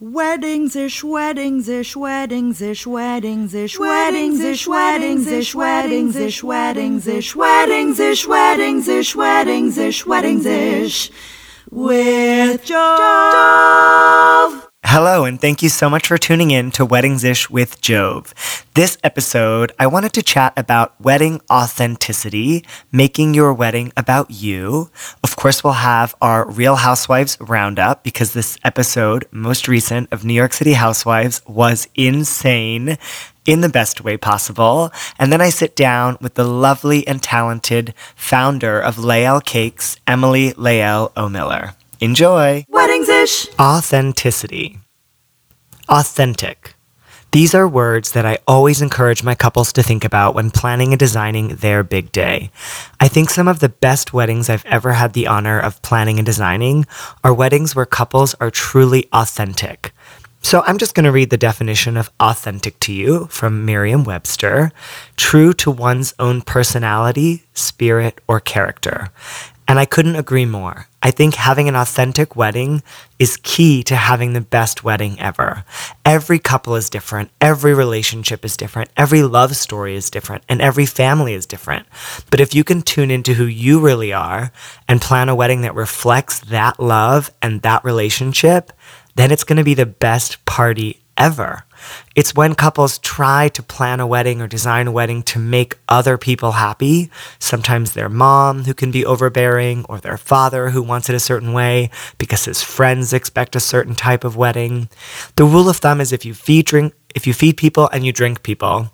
Weddings ish, weddings ish, weddings ish, weddings ish, weddings ish, weddings ish, weddings ish, weddings ish, weddings ish, weddings ish, weddings ish, weddings ish, with Jove. Hello, and thank you so much for tuning in to Weddings Ish with Jove. This episode, I wanted to chat about wedding authenticity, making your wedding about you. Of course, we'll have our Real Housewives roundup because this episode, most recent of New York City Housewives, was insane in the best way possible. And then I sit down with the lovely and talented founder of Lael Cakes, Emily Lael Aumiller. Enjoy! Weddings ish. Authenticity. Authentic. These are words that I always encourage my couples to think about when planning and designing their big day. I think some of the best weddings I've ever had the honor of planning and designing are weddings where couples are truly authentic. So I'm just going to read the definition of authentic to you from Merriam Webster true to one's own personality, spirit, or character. And I couldn't agree more. I think having an authentic wedding is key to having the best wedding ever. Every couple is different. Every relationship is different. Every love story is different. And every family is different. But if you can tune into who you really are and plan a wedding that reflects that love and that relationship, then it's going to be the best party ever. It's when couples try to plan a wedding or design a wedding to make other people happy. Sometimes their mom, who can be overbearing, or their father, who wants it a certain way because his friends expect a certain type of wedding. The rule of thumb is if you feed drink, if you feed people and you drink people,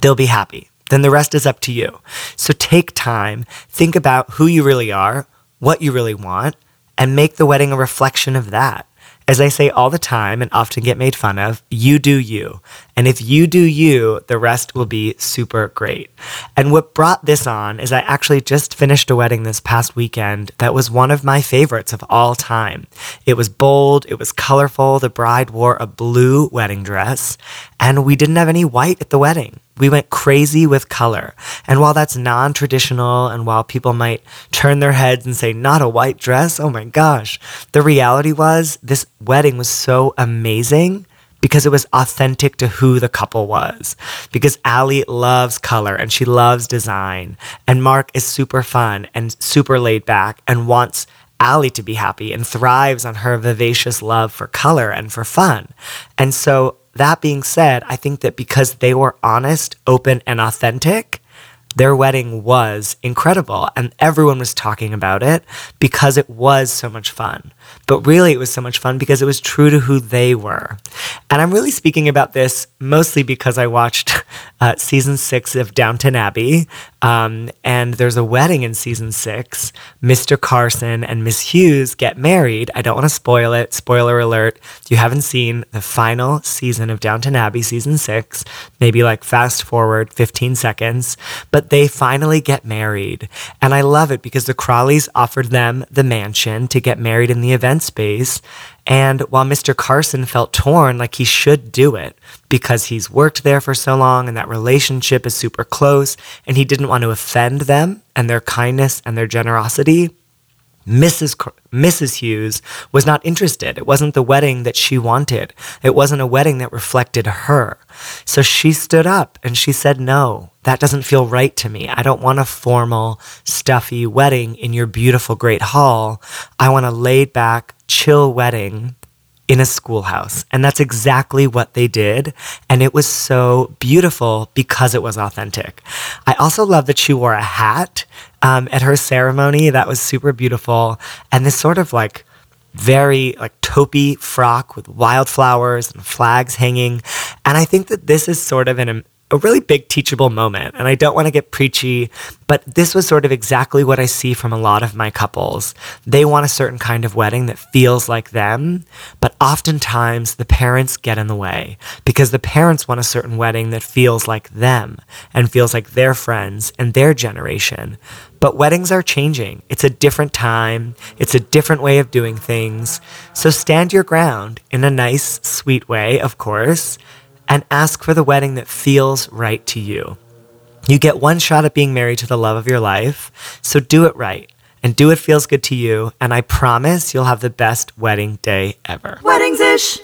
they'll be happy. Then the rest is up to you. So take time, think about who you really are, what you really want, and make the wedding a reflection of that. As I say all the time and often get made fun of, you do you. And if you do you, the rest will be super great. And what brought this on is I actually just finished a wedding this past weekend that was one of my favorites of all time. It was bold, it was colorful. The bride wore a blue wedding dress, and we didn't have any white at the wedding. We went crazy with color. And while that's non traditional, and while people might turn their heads and say, not a white dress, oh my gosh, the reality was this wedding was so amazing because it was authentic to who the couple was. Because Allie loves color and she loves design. And Mark is super fun and super laid back and wants Allie to be happy and thrives on her vivacious love for color and for fun. And so, that being said, I think that because they were honest, open, and authentic, their wedding was incredible and everyone was talking about it because it was so much fun. But really, it was so much fun because it was true to who they were. And I'm really speaking about this mostly because I watched uh, season six of Downton Abbey. Um, and there's a wedding in season six. Mr. Carson and Miss Hughes get married. I don't want to spoil it. Spoiler alert. If you haven't seen the final season of Downton Abbey, season six, maybe like fast forward 15 seconds. But they finally get married. And I love it because the Crawleys offered them the mansion to get married in the event space. And while Mr. Carson felt torn, like he should do it because he's worked there for so long and that relationship is super close, and he didn't want to offend them and their kindness and their generosity, Mrs. Mrs. Hughes was not interested. It wasn't the wedding that she wanted. It wasn't a wedding that reflected her. So she stood up and she said, No, that doesn't feel right to me. I don't want a formal, stuffy wedding in your beautiful, great hall. I want a laid back, chill wedding in a schoolhouse. And that's exactly what they did. And it was so beautiful because it was authentic. I also love that she wore a hat um, at her ceremony. That was super beautiful. And this sort of like, very like taupey frock with wildflowers and flags hanging. And I think that this is sort of an a really big teachable moment. And I don't want to get preachy, but this was sort of exactly what I see from a lot of my couples. They want a certain kind of wedding that feels like them, but oftentimes the parents get in the way because the parents want a certain wedding that feels like them and feels like their friends and their generation. But weddings are changing. It's a different time. It's a different way of doing things. So stand your ground in a nice, sweet way, of course and ask for the wedding that feels right to you. You get one shot at being married to the love of your life, so do it right and do what feels good to you, and I promise you'll have the best wedding day ever. Weddings ish.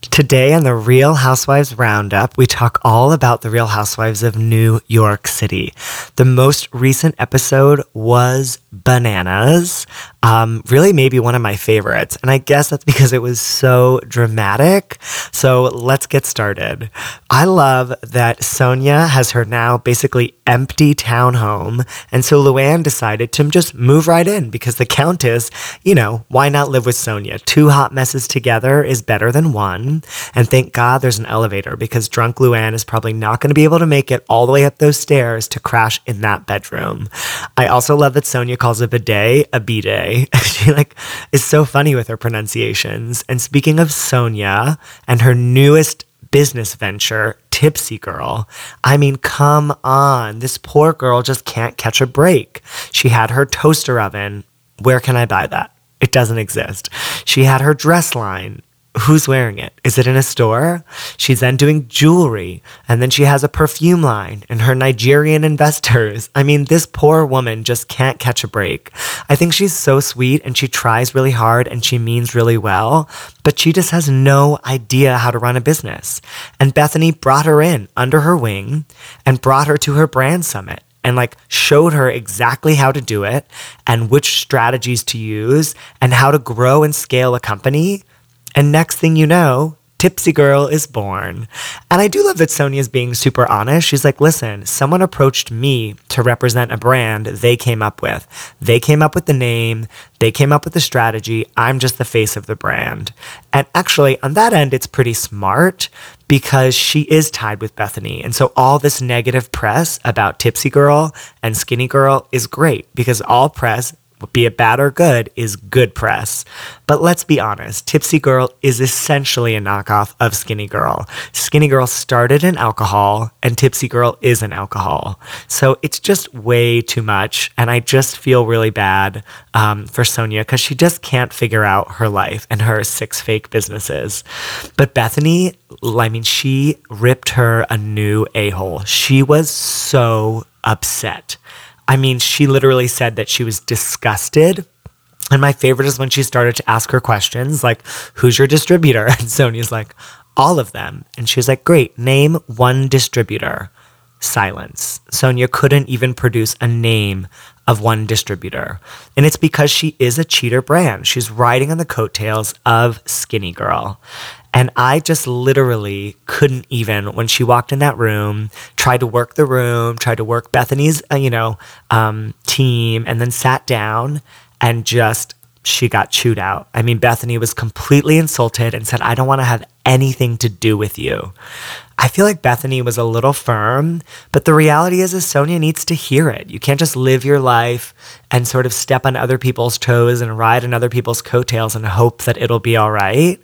Today on the Real Housewives Roundup, we talk all about the Real Housewives of New York City. The most recent episode was Bananas. Um, really, maybe one of my favorites. And I guess that's because it was so dramatic. So let's get started. I love that Sonja has her now basically empty townhome. And so Luann decided to just move right in because the Countess, you know, why not live with Sonja? Two hot messes together is better than one. And thank God there's an elevator because drunk Luann is probably not going to be able to make it all the way up those stairs to crash in that bedroom. I also love that Sonja calls a bidet a bidet. she like is so funny with her pronunciations. And speaking of Sonja and her newest business venture, Tipsy Girl. I mean, come on. This poor girl just can't catch a break. She had her toaster oven. Where can I buy that? It doesn't exist. She had her dress line who's wearing it? Is it in a store? She's then doing jewelry, and then she has a perfume line and her Nigerian investors. I mean, this poor woman just can't catch a break. I think she's so sweet and she tries really hard and she means really well, but she just has no idea how to run a business. And Bethenny brought her in under her wing and brought her to her brand summit and like showed her exactly how to do it and which strategies to use and how to grow and scale a company and next thing you know, Tipsy Girl is born. And I do love that Sonja's being super honest. She's like, listen, someone approached me to represent a brand they came up with. They came up with the name, they came up with the strategy. I'm just the face of the brand. And actually, on that end, it's pretty smart because she is tied with Bethenny. And so all this negative press about Tipsy Girl and Skinny Girl is great because all press be it bad or good, is good press. But let's be honest, Tipsy Girl is essentially a knockoff of Skinny Girl. Skinny Girl started in alcohol, and Tipsy Girl is an alcohol. So it's just way too much. And I just feel really bad um, for Sonja because she just can't figure out her life and her six fake businesses. But Bethenny, I mean, she ripped her a new a hole. She was so upset. I mean, she literally said that she was disgusted. And my favorite is when she started to ask her questions like, Who's your distributor? And Sonja's like, All of them. And she's like, Great, name one distributor. Silence. Sonja couldn't even produce a name of one distributor. And it's because she is a cheater brand. She's riding on the coattails of Skinny Girl. And I just literally couldn't even, when she walked in that room, tried to work the room, tried to work Bethenny's, uh, you know, um, team, and then sat down and just, she got chewed out. I mean, Bethenny was completely insulted and said, I don't want to have anything to do with you. I feel like Bethenny was a little firm, but the reality is, is Sonja needs to hear it. You can't just live your life and sort of step on other people's toes and ride on other people's coattails and hope that it'll be all right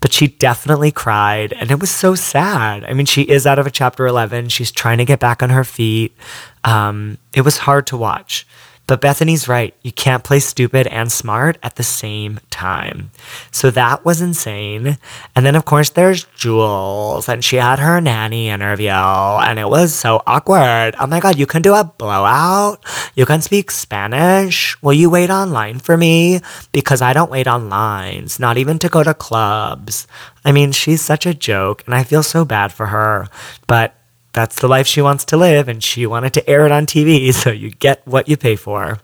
but she definitely cried and it was so sad. I mean, she is out of a chapter 11. She's trying to get back on her feet. Um, it was hard to watch. But Bethenny's right. You can't play stupid and smart at the same time. So that was insane. And then, of course, there's Jules, and she had her nanny interview, and it was so awkward. Oh my God, you can do a blowout? You can speak Spanish? Will you wait online for me? Because I don't wait on lines, not even to go to clubs. I mean, she's such a joke, and I feel so bad for her. But that's the life she wants to live, and she wanted to air it on TV, so you get what you pay for.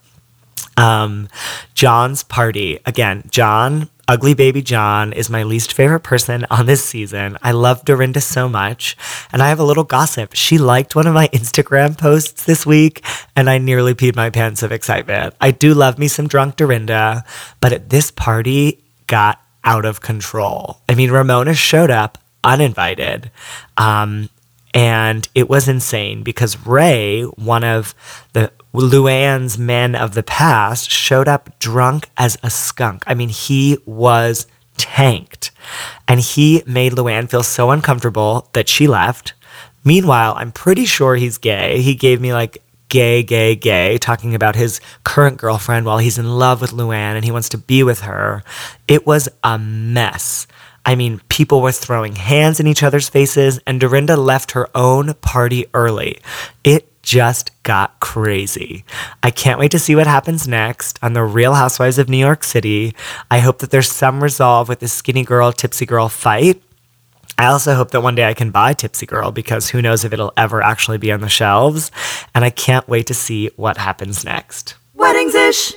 Um, John's party. Again, John, ugly baby John, is my least favorite person on this season. I love Dorinda so much. And I have a little gossip. She liked one of my Instagram posts this week, and I nearly peed my pants of excitement. I do love me some drunk Dorinda, but at this party, got out of control. I mean, Ramona showed up uninvited. Um, and it was insane because Ray, one of the Luann's men of the past, showed up drunk as a skunk. I mean, he was tanked. And he made Luann feel so uncomfortable that she left. Meanwhile, I'm pretty sure he's gay. He gave me like gay, gay, gay, talking about his current girlfriend while he's in love with Luann and he wants to be with her. It was a mess. I mean, people were throwing hands in each other's faces, and Dorinda left her own party early. It just got crazy. I can't wait to see what happens next on The Real Housewives of New York City. I hope that there's some resolve with the skinny girl, tipsy girl fight. I also hope that one day I can buy Tipsy Girl because who knows if it'll ever actually be on the shelves. And I can't wait to see what happens next. Weddings ish.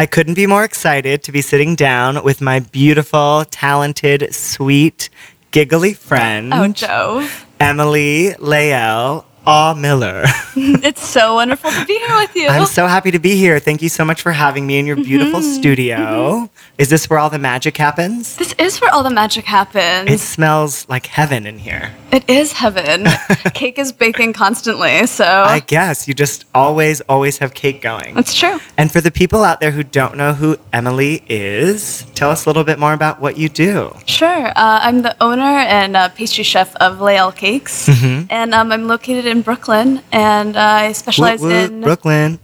I couldn't be more excited to be sitting down with my beautiful, talented, sweet, giggly friend, Oh, Joe. Emily Lael Aumiller. It's so wonderful to be here with you. I'm so happy to be here. Thank you so much for having me in your beautiful Mm-hmm. studio. Is this where all the magic happens? this is where all the magic happens. It smells like heaven in here. it is heaven. Cake is baking constantly, so I guess you just always, always have cake going. that's true. And for the people out there who don't know who Emily is, tell us a little bit more about what you do. Sure. Uh, I'm the owner and uh, pastry chef of Lael Cakes, Mm-hmm. and um, I'm located in Brooklyn, and uh, I specialize Woot woot, in Brooklyn.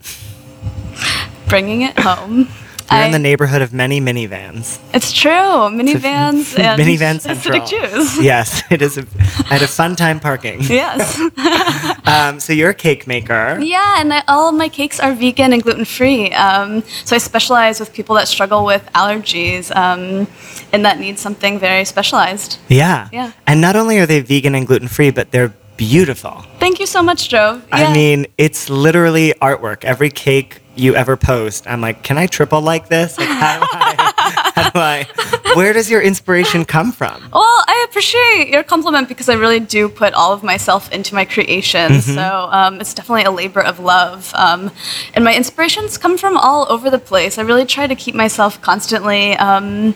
bringing it home. You're in the neighborhood of many minivans. It's true. Minivans and Minivan Central. Hasidic Jews. Yes, it is. A, I had a fun time parking. Yes. Um, so you're a cake maker. Yeah, and I, all of my cakes are vegan and gluten free. Um, so I specialize with people that struggle with allergies um, and that need something very specialized. Yeah. Yeah. And not only are they vegan and gluten free, but they're beautiful. Thank you so much, Joe. I Yeah. mean, it's literally artwork. Every cake you ever post, I'm like, can I triple like this? Like, how do I? How do I? Where does your inspiration come from? Well, I appreciate your compliment because I really do put all of myself into my creations. So um, it's definitely a labor of love. Um, and my inspirations come from all over the place. I really try to keep myself constantly um,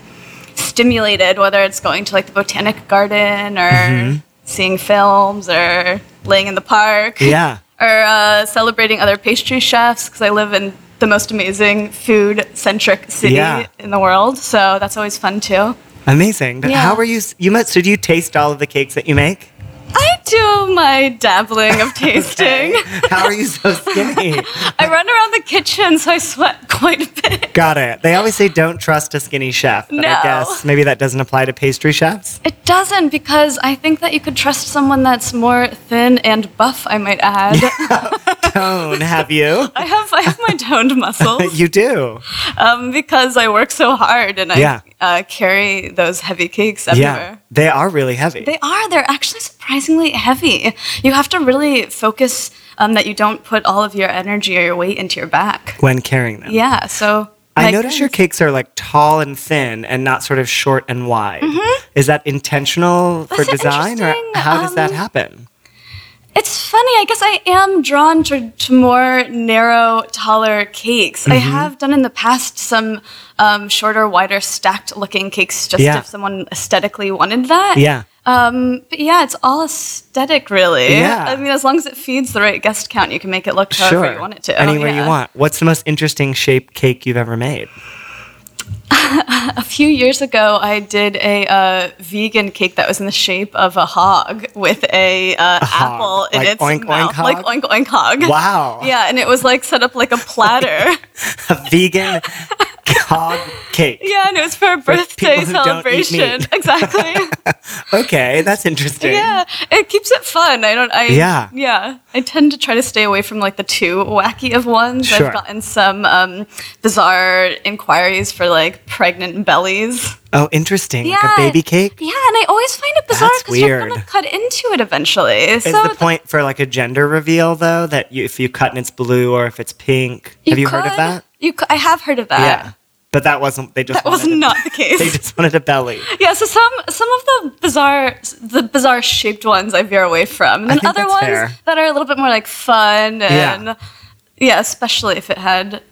stimulated, whether it's going to like the botanic garden or seeing films or laying in the park. Yeah. Or uh, celebrating other pastry chefs because I live in the most amazing food centric city Yeah. in the world. So that's always fun too. Amazing. But Yeah. How are you? You must. Did you taste all of the cakes that you make? I do my dabbling of tasting. How are you so skinny? I run around the kitchen, so I sweat quite a bit. Got it. They always say don't trust a skinny chef, but I No. guess maybe that doesn't apply to pastry chefs. It doesn't because I think that you could trust someone that's more thin and buff. I might add. Tone, have you? I have I have my toned muscles You do. um, because I work so hard and I Yeah. Uh, carry those heavy cakes everywhere. Yeah. They are really heavy. They are. They're actually surprisingly heavy. You have to really focus um, that you don't put all of your energy or your weight into your back. when carrying them. Yeah. So I notice your cakes are like tall and thin and not sort of short and wide. Is that intentional for Mm-hmm. That's design or how does that Um, happen? It's funny. I guess I am drawn to, to more narrow, taller cakes. I Mm-hmm. have done in the past some um, shorter, wider, stacked looking cakes just Yeah. if someone aesthetically wanted that. Yeah. Um, but yeah, it's all aesthetic, really. Yeah. I mean, as long as it feeds the right guest count, you can make it look however Sure. you want it to. Anywhere Yeah. you want. What's the most interesting shaped cake you've ever made? A few years ago, I did a uh, vegan cake that was in the shape of a hog with a, uh, hog. apple in Like its oink, oink mouth, like hog? oink oink hog. Wow. Yeah, and it was like set up like a platter. A vegan hog cake. yeah, and it was for a birthday people who don't eat celebration. Exactly. Okay, that's interesting. yeah, it keeps it fun. I don't. I Yeah. yeah. I tend to try to stay away from like the too wacky of ones. Sure. I've gotten some um, bizarre inquiries for like pregnant bellies. Oh, interesting. Like Yeah. a baby cake? Yeah, and I always find it bizarre because you're gonna cut into it eventually. Is so the th- point for like a gender reveal though that you, if you cut and it's blue or if it's pink? Have you heard of that? You, I have heard of that. yeah. But that wasn't. They just That was wanted a- not the case. They just wanted a belly. Yeah, so some some of the bizarre the bizarre shaped ones I veer away from. And I then think other ones fair. that are a little bit more like fun and Yeah. yeah, especially if it had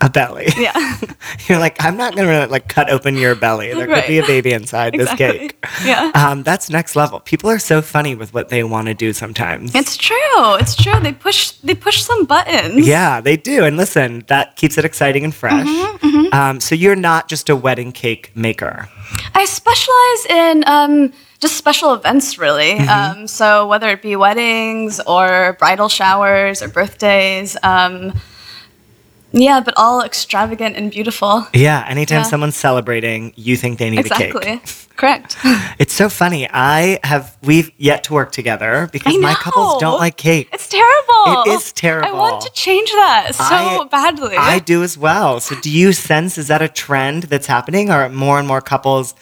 A belly. yeah. You're like, I'm not gonna like cut open your belly. There could be a baby inside this cake. Yeah. Um, that's next level. People are so funny with what they want to do sometimes. It's true. It's true. They push they push some buttons. yeah, they do. And listen, that keeps it exciting and fresh. Mm-hmm, Um, so you're not just a wedding cake maker. I specialize in um, just special events, really. Mm-hmm. Um, so whether it be weddings or bridal showers or birthdays, um, yeah, but all extravagant and beautiful. Yeah, anytime Yeah. someone's celebrating, you think they need a cake. Exactly. Correct. It's so funny. I have we've yet to work together because my couples don't like cake. It's terrible. It is terrible. I want to change that so I- badly. I do as well. So do you sense is that a trend that's happening or more and more couples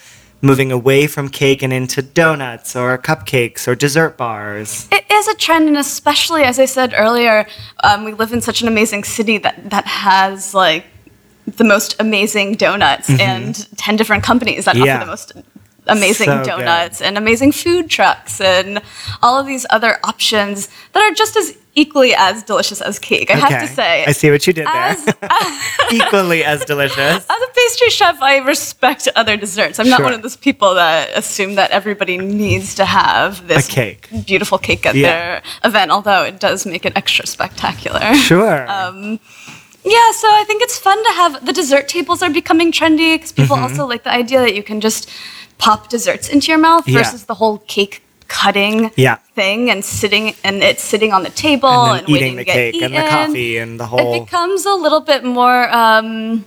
moving away from cake and into donuts or cupcakes or dessert bars. It is a trend, and especially as I said earlier, um, we live in such an amazing city that that has like the most amazing donuts and ten different companies that Mm-hmm. Yeah. offer the most amazing So good. donuts and amazing food trucks and all of these other options that are just as equally as delicious as cake. I have to say, I see what you did as, there. Equally as delicious. as a pastry chef, I respect other desserts. I'm not one of those people that assume that everybody needs to have this cake. beautiful cake at Yeah. their event, although it does make it extra spectacular. Sure. Um, Yeah, so I think it's fun to have the dessert tables are becoming trendy because people Mm-hmm. also like the idea that you can just pop desserts into your mouth Yeah. versus the whole cake cutting Yeah. thing and sitting and it's sitting on the table and and, eating the cake and the coffee and the whole. it becomes a little bit more um,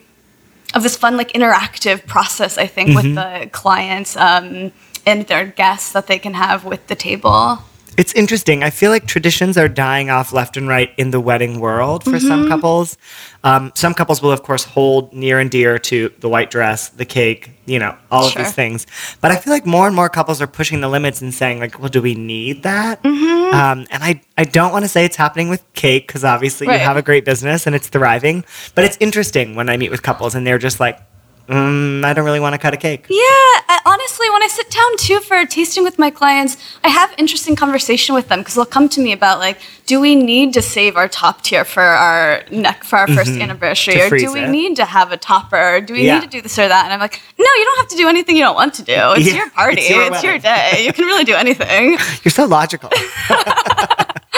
of this fun like interactive process i think with Mm-hmm. the clients um, and their guests that they can have with the table It's interesting. I feel like traditions are dying off left and right in the wedding world for some Mm-hmm. couples. Um, some couples will, of course, hold near and dear to the white dress, the cake, you know, all of these things. But I feel like more and more couples are pushing the limits and saying, like, well, do we need that? Mm-hmm. Um, and I, I don't want to say it's happening with cake because obviously you have a great business and it's thriving. But it's interesting when I meet with couples and they're just like, mm, I don't really want to cut a cake. yeah I, honestly when i sit down too for tasting with my clients i have interesting conversation with them because they'll come to me about like do we need to save our top tier for our neck for our 1st anniversary Mm-hmm. To or do we it. need to have a topper or do we Yeah. need to do this or that and i'm like no you don't have to do anything you don't want to do it's Yeah, your party it's your it's your day you can really do anything You're so logical.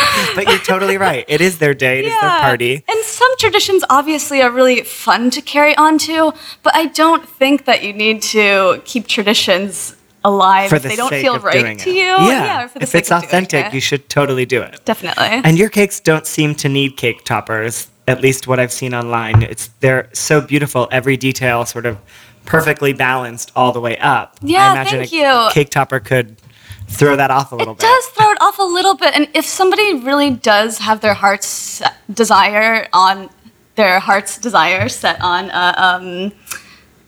but you're totally right. It is their day. It is their party. And some traditions obviously are really fun to carry on to, but I don't think that you need to keep traditions alive For if they don't feel right to you. Yeah. for the if sake it's of authentic, it. you should totally do it. definitely. And your cakes don't seem to need cake toppers, at least what I've seen online. It's they're so beautiful, every detail sort of perfectly balanced all the way up. Yeah, I imagine thank a you. cake topper could throw that off a little it bit. does throw it off a little bit, and if somebody really does have their heart's desire on their heart's desire set on a, um,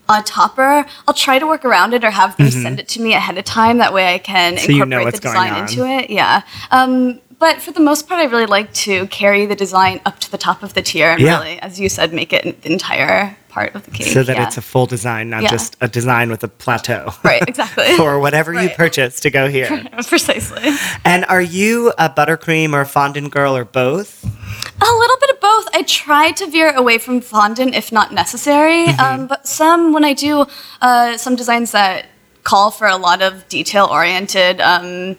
a topper, I'll try to work around it or have them send it to me ahead of time. That way, I can Mm-hmm. So you incorporate know what's the going design on. into it. Yeah. Um, but for the most part, I really like to carry the design up to the top of the tier and Yeah. really, as you said, make it the entire part of the cake. So that yeah. it's a full design, not Yeah. just a design with a plateau. right, exactly. for whatever you purchase to go here. Precisely. and are you a buttercream or fondant girl or both? A little bit of both. I try to veer away from fondant if not necessary, Mm-hmm. um, but some when I do uh, some designs that call for a lot of detail oriented um,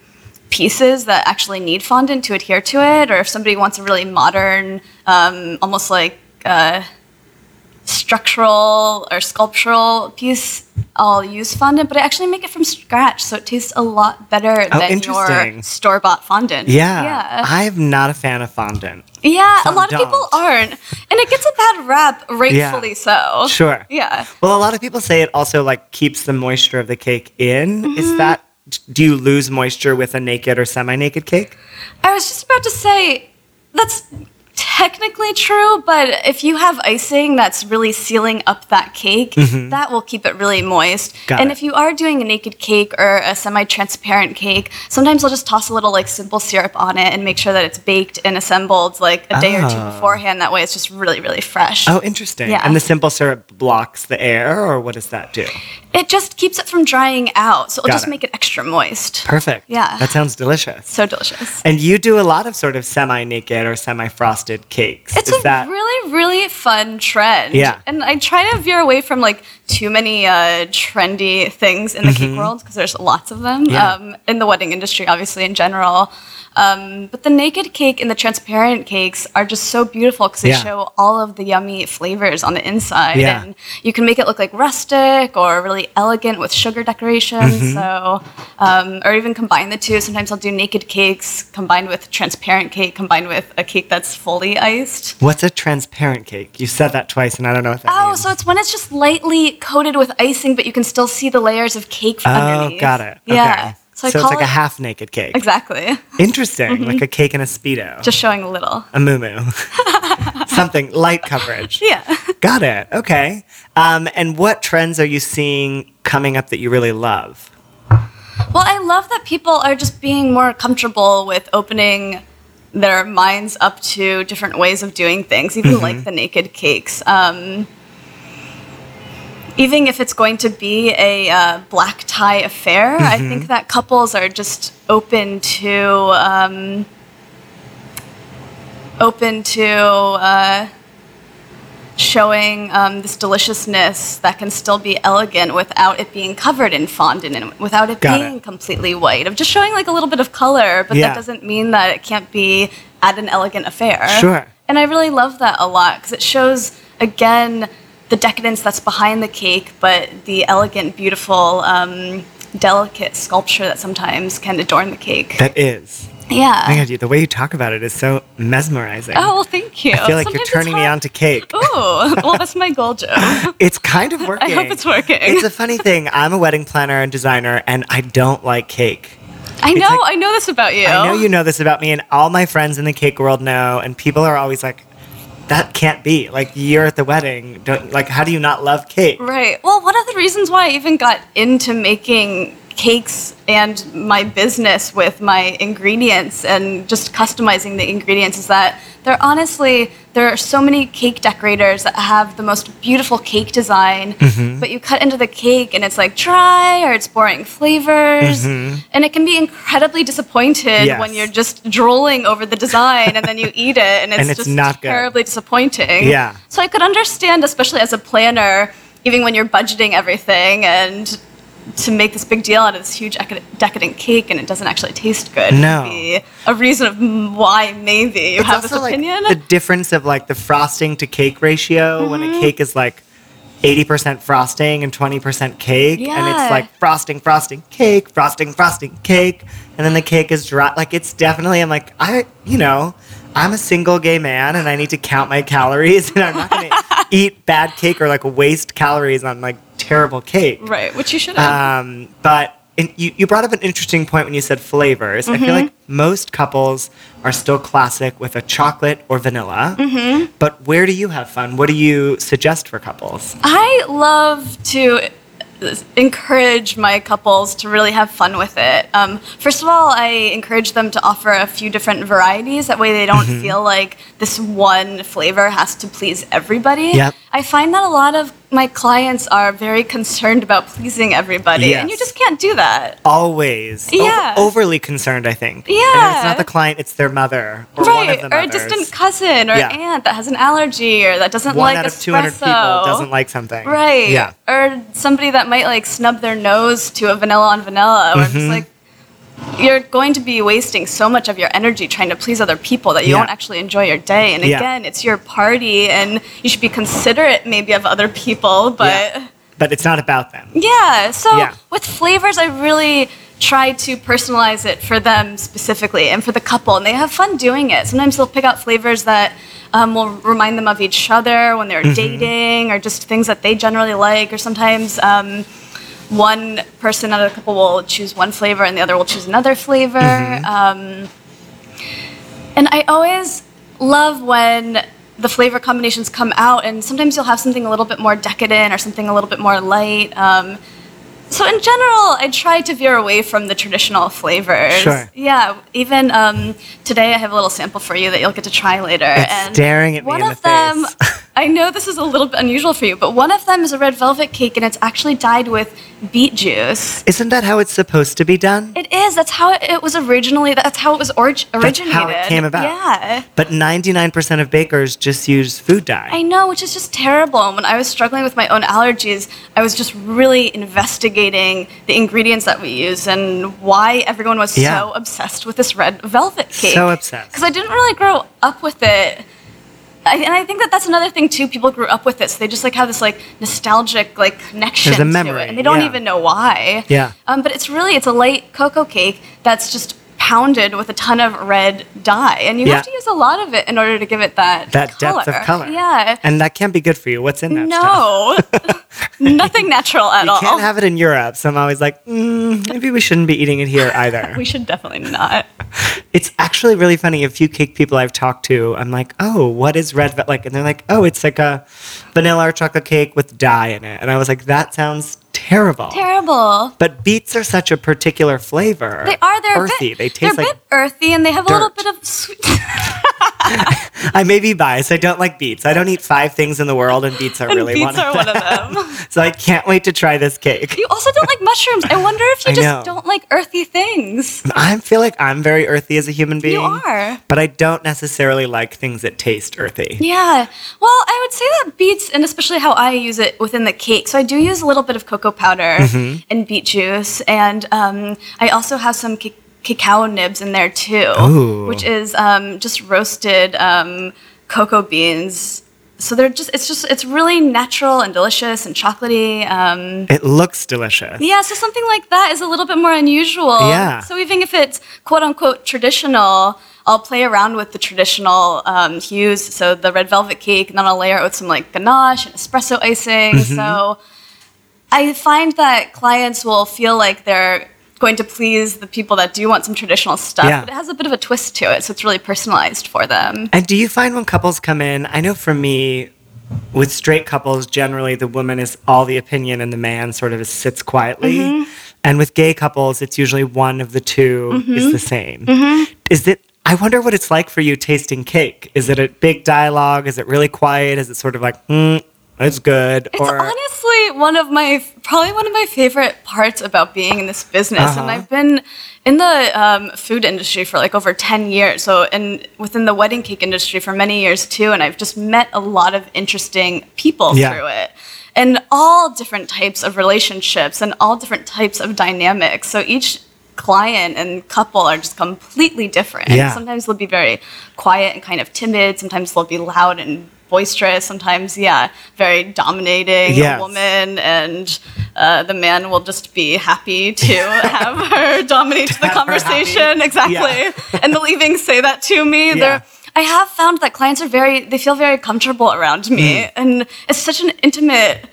pieces that actually need fondant to adhere to it, or if somebody wants a really modern, um, almost like uh, structural or sculptural piece, I'll use fondant, but I actually make it from scratch, so it tastes a lot better Oh, than your store bought fondant. Yeah. Yeah. I'm not a fan of fondant. Yeah, a lot of people aren't. And it gets a bad rap, rightfully so. Sure. Yeah. Well, a lot of people say it also like keeps the moisture of the cake in. Mm-hmm. Is that do you lose moisture with a naked or semi-naked cake? I was just about to say that's technically true, but if you have icing that's really sealing up that cake, that will keep it really moist. Mm-hmm. Got and it. if you are doing a naked cake or a semi-transparent cake, sometimes I'll just toss a little like simple syrup on it and make sure that it's baked and assembled like a day or two beforehand. That way it's just really, really fresh. Oh, interesting. Yeah. And the simple syrup blocks the air, or what does that do? It just keeps it from drying out, so it'll Got just it. make it extra moist. Perfect. Yeah. That sounds delicious. So delicious. And you do a lot of sort of semi-naked or semi-frosted cakes. It's Is a that really, really fun trend. Yeah. And I try to veer away from like too many uh, trendy things in the cake world because there's lots of them Mm-hmm. Yeah. um, in the wedding industry, obviously in general. Um, but the naked cake and the transparent cakes are just so beautiful because they Yeah. show all of the yummy flavors on the inside, Yeah. and you can make it look like rustic or really elegant with sugar decorations. Mm-hmm. So, um, or even combine the two. Sometimes I'll do naked cakes combined with transparent cake, combined with a cake that's fully iced. What's a transparent cake? You said that twice, and I don't know what that Oh, means. so it's when it's just lightly coated with icing, but you can still see the layers of cake from oh, underneath. got it. Yeah. Okay. So, So, it's like it a half naked cake. exactly. Interesting, like a cake in a speedo, Just showing a little. a moo moo something light coverage. Yeah. Got it. Okay. Um, and what trends are you seeing coming up that you really love? Well, I love that people are just being more comfortable with opening their minds up to different ways of doing things, even like the naked cakes. Um, even if it's going to be a uh, black tie affair, I think that couples are just open to um, open to uh, showing um, this deliciousness that can still be elegant without it being covered in fondant and without it Got being it. completely white. Of just showing like a little bit of color, but Yeah. that doesn't mean that it can't be at an elegant affair. Sure. And I really love that a lot because it shows again the decadence that's behind the cake, but the elegant, beautiful, um, delicate sculpture that sometimes can adorn the cake. That is. yeah. My God, the way you talk about it is so mesmerizing. Oh, well, thank you. I feel like Sometimes you're turning me on to cake. Oh, well, that's my goal, Joe. It's kind of working. I hope it's working. It's a funny thing. I'm a wedding planner and designer, and I don't like cake. I know, like- I know this about you. I know you know this about me, and all my friends in the cake world know, and people are always like, that can't be. Like, you're at the wedding. Don't, like, how do you not love cake? Right. Well, one of the reasons why I even got into making cakes and my business with my ingredients and just customizing the ingredients is that there honestly there are so many cake decorators that have the most beautiful cake design Mm-hmm. but you cut into the cake and it's like dry or it's boring flavors and it can be incredibly disappointed Mm-hmm. Yes. when you're just drooling over the design and then you eat it and it's, And it's just terribly disappointing Yeah. so I could understand, especially as a planner, even when you're budgeting everything and to make this big deal out of this huge decadent cake and it doesn't actually taste good. No. Be a reason of why maybe you It's have this also like opinion. the difference of like the frosting to cake ratio when Mm-hmm. a cake is like 80% frosting and 20% cake and it's like frosting frosting cake frosting frosting cake and then the cake is dry like it's definitely i'm like i you know i'm a single gay man and i need to count my calories and i'm not going to eat bad cake or like waste calories on like terrible cake right, which you should have. um, but in, you, you brought up an interesting point when you said flavors. I feel Mm-hmm. like most couples are still classic with a chocolate or vanilla. Mm-hmm. But where do you have fun? What do you suggest for couples? I love to encourage my couples to really have fun with it. Um, first of all, I encourage them to offer a few different varieties. That way, they don't Mm-hmm. feel like this one flavor has to please everybody. Yep. I find that a lot of my clients are very concerned about pleasing everybody, and you just can't do that. Always. o- Yeah. overly concerned, I think. And Yeah. it's not the client, it's their mother or one of Right, or a distant cousin or Yeah. aunt that has an allergy or that doesn't one like out of 200 people doesn't like something. Right. Yeah. Or somebody that might like snub their nose to a vanilla on vanilla. Or Mm-hmm. just like you're going to be wasting so much of your energy trying to please other people that you Yeah. won't actually enjoy your day. And Yeah. again, it's your party and you should be considerate maybe of other people, but Yeah. But it's not about them. yeah. So with flavors, I really try to personalize it for them specifically and for the couple, and they have fun doing it. Sometimes they'll pick out flavors that um, will remind them of each other when they're Mm-hmm. dating, or just things that they generally like. Or sometimes um, one person out of the couple will choose one flavor, and the other will choose another flavor. Mm-hmm. Um, and I always love when the flavor combinations come out, and sometimes you'll have something a little bit more decadent or something a little bit more light. Um, so in general, I try to veer away from the traditional flavors. Sure. Yeah. Even um, today, I have a little sample for you that you'll get to try later. It's staring at me one in of the them, face. I know this is a little bit unusual for you, but one of them is a red velvet cake, and it's actually dyed with beet juice. Isn't that how it's supposed to be done? It is. That's how it was originally. That's how it was orig- That's how it came about. Yeah. But 99% of bakers just use food dye. I know, which is just terrible. And when I was struggling with my own allergies, I was just really investigating the ingredients that we use and why everyone was Yeah. so obsessed with this red velvet cake. So obsessed. Because I didn't really grow up with it. I, and I think that that's another thing too. People grew up with it, so they just like have this like nostalgic like connection There's a to it, and they don't yeah. even know why. Yeah. Um, but it's really it's a light cocoa cake that's just pounded with a ton of red dye, and you Yeah. have to use a lot of it in order to give it that that depth of color. Yeah. And that can't be good for you. What's in that stuff? No, nothing natural at You all. You can't have it in Europe. So I'm always like, mm, maybe we shouldn't be eating it here either. we should definitely not. It's actually really funny. A few cake people I've talked to, I'm like, oh, what is red like? And they're like, oh, it's like a vanilla or chocolate cake with dye in it. And I was like, that sounds terrible. Terrible. But beets are such a particular flavor. They are. They're earthy. Bit, they taste they're like a bit earthy, and they have a little bit of sweet. I may be biased. I don't like beets. I don't eat five things in the world, and beets are and really beets one, are of one them. of them. so I can't wait to try this cake. You also don't like mushrooms. I wonder if you I just know. don't like earthy things. I feel like I'm very earthy as a human being. You are. But I don't necessarily like things that taste earthy. Yeah. Well, I would say that beets, and especially how I use it within the cake. So I do use a little bit of cocoa powder Mm-hmm. and beet juice, and um, I also have some ca- cacao nibs in there too, Ooh. which is um, just roasted um, cocoa beans. So they're just it's just it's really natural and delicious and chocolatey. Um, It looks delicious. yeah, so something like that is a little bit more unusual. Yeah. So even if it's quote unquote traditional, I'll play around with the traditional um, hues. So the red velvet cake, and then I'll layer it with some like ganache and espresso icing. Mm-hmm. So I find that clients will feel like they're going to please the people that do want some traditional stuff, Yeah. but it has a bit of a twist to it, so it's really personalized for them. And do you find when couples come in, I know for me, with straight couples, generally the woman is all the opinion and the man sort of sits quietly. Mm-hmm. And with gay couples, it's usually one of the 2 Mm-hmm. is the same. Is it? I wonder what it's like for you tasting cake. Is it a big dialogue? Is it really quiet? Is it sort of like, hmm, it's good? It's honestly one of my probably one of my favorite parts about being in this business, and Uh-huh. I've been in the um, food industry for like over ten years. So, and within the wedding cake industry for many years too, and I've just met a lot of interesting people Yeah. through it. And all different types of relationships and all different types of dynamics. So each client and couple are just completely different. Yeah. Sometimes they'll be very quiet and kind of timid. Sometimes they'll be loud and boisterous. Sometimes, yeah, very dominating Yes. woman, and uh, the man will just be happy to have her dominate the conversation. Exactly, Yeah. and they'll even say that to me. Yeah. They're I have found that clients are very, they feel very comfortable around me. Mm. And it's such an intimate,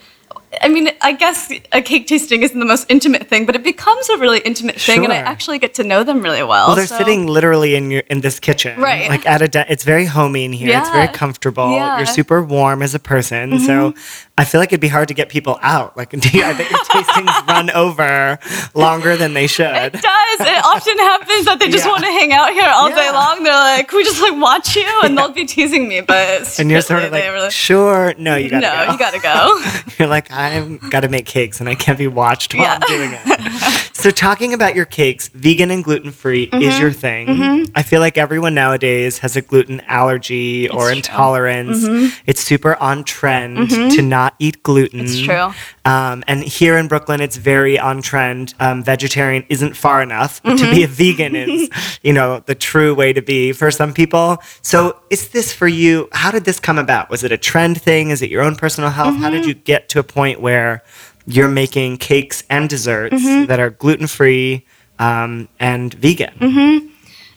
I mean, I guess a cake tasting isn't the most intimate thing, but it becomes a really intimate thing. And I actually get to know them really well. Well, they're so- sitting literally in your in this kitchen, Right. Like at a, di- it's very homey in here. It's very comfortable. Yeah. Mm-hmm. You're super warm as a person, so I feel like it'd be hard to get people out. Like, you, I bet your tastings run over longer than they should. It does. It often happens that they just Yeah. want to hang out here all day long. They're like, "Can we just like watch you?" And they'll be teasing me, but And you're sort of secretly like, sure, no, you gotta no, go. you gotta go. You're like, I've got to make cakes and I can't be watched while Yeah. I'm doing it. so, talking about your cakes, vegan and gluten free Mm-hmm. is your thing. I feel like everyone nowadays has a gluten allergy or true. Mm-hmm. intolerance. It's super on trend to not eat gluten. It's true. Um, and here in Brooklyn, it's very on trend. Um, vegetarian isn't far enough, to Mm-hmm. be a vegan is, you know, the true way to be for some people. So, is this for you? How did this come about? Was it a trend thing? Is it your own personal health? How Mm-hmm. did you get to a point where you're making cakes and desserts Mm-hmm. that are gluten free um, and vegan?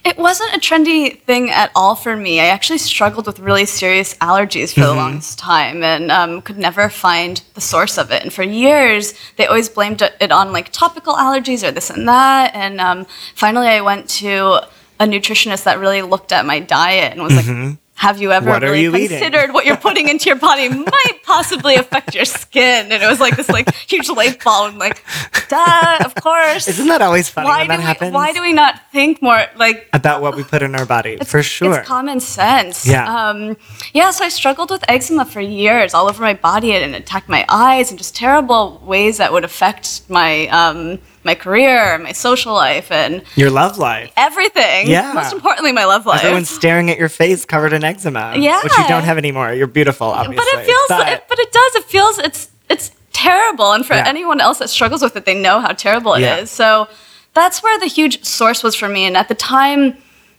Mm-hmm. It wasn't a trendy thing at all for me. I actually struggled with really serious allergies for the longest time and um, could never find the source of it. And for years, they always blamed it it on like topical allergies or this and that. And um, finally, I went to a nutritionist that really looked at my diet and was like, have you ever What really you eating?" considered what you're putting into your body might possibly affect your skin? And it was like this like huge light bulb. I'm like, duh, of course. Isn't that always funny why when do that we, happens? Why do we not think more like about what we put in our body? for sure. It's common sense. Yeah. Um, yeah. So I struggled with eczema for years, all over my body, and it attacked my eyes, and just terrible ways that would affect my um, my career, my social life, and Your love life. everything. Yeah. Most importantly, my love life. Everyone's staring at your face covered in eczema. Yeah. Which you don't have anymore. You're beautiful, obviously. but it feels. It, but it does. It feels. It's it's terrible, and for Yeah. anyone else that struggles with it, they know how terrible it is. Yeah. So that's where the huge source was for me. And at the time,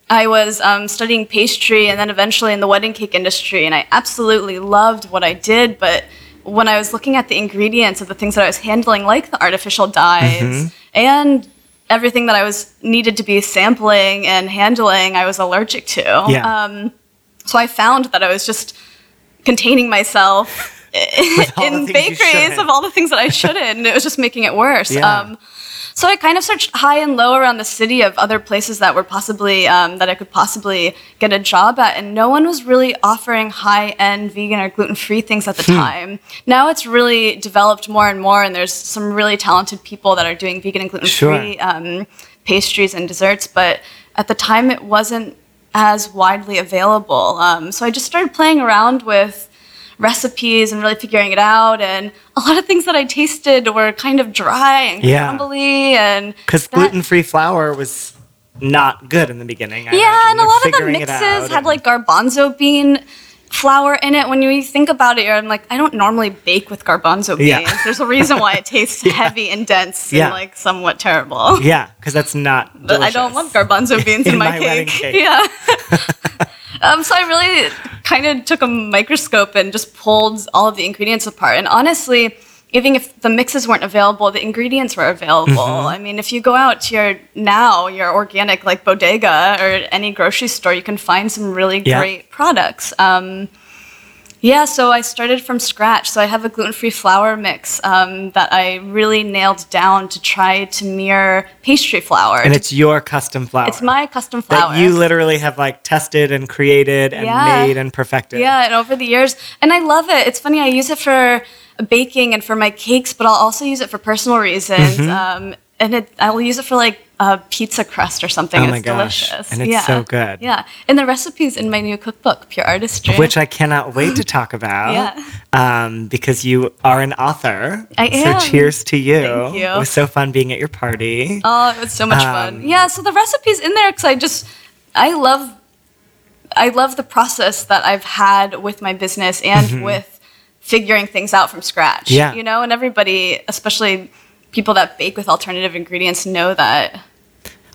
I was um, studying pastry, and then eventually in the wedding cake industry, and I absolutely loved what I did, but. When I was looking at the ingredients of the things that I was handling, like the artificial dyes Mm-hmm. and everything that I was needed to be sampling and handling, I was allergic to. Yeah. Um, so I found that I was just containing myself in bakeries of all the things that I shouldn't, and it was just making it worse. Yeah. Um, So I kind of searched high and low around the city of other places that were possibly um, that I could possibly get a job at, and no one was really offering high-end vegan or gluten-free things at the time. Now it's really developed more and more, and there's some really talented people that are doing vegan and gluten-free um, pastries and desserts. But at the time, it wasn't as widely available. Um, so I just started playing around with recipes and really figuring it out. And a lot of things that I tasted were kind of dry and Yeah. crumbly and Because gluten free flour was not good in the beginning. I Yeah, imagine. and a lot of the mixes had like garbanzo bean flour in it. When you think about it, you're I'm like, I don't normally bake with garbanzo beans. Yeah. There's a reason why it tastes heavy and dense Yeah. and like somewhat terrible. Yeah, because that's not. I don't love garbanzo beans in, In my, my cake. cake. Yeah. um, so I really kind of took a microscope and just pulled all of the ingredients apart. And honestly, even if the mixes weren't available, the ingredients were available. Mm-hmm. I mean, if you go out to your now your organic like bodega or any grocery store, you can find some really Yeah. great products. Um, yeah, so I started from scratch. So I have a gluten free flour mix um, that I really nailed down to try to mirror pastry flour. And it's your custom flour. It's my custom flour. that you literally have like tested and created and Yeah. made and perfected. Yeah, and over the years, and I love it. It's funny. I use it for baking and for my cakes, but I'll also use it for personal reasons. Mm-hmm. Um, and it, I'll use it for like a pizza crust or something. Oh my it's gosh. delicious. And it's yeah. so good. Yeah, and the recipes in my new cookbook, Pure Artistry. Which I cannot wait to talk about. Yeah. Um, because you are an author. I am. So cheers to you. Thank you. It was so fun being at your party. Oh, it was so much Um, fun. Yeah, so the recipes in there because I just I love I love the process that I've had with my business and with figuring things out from scratch. Mm-hmm. Yeah. You know, and everybody, especially people that bake with alternative ingredients know that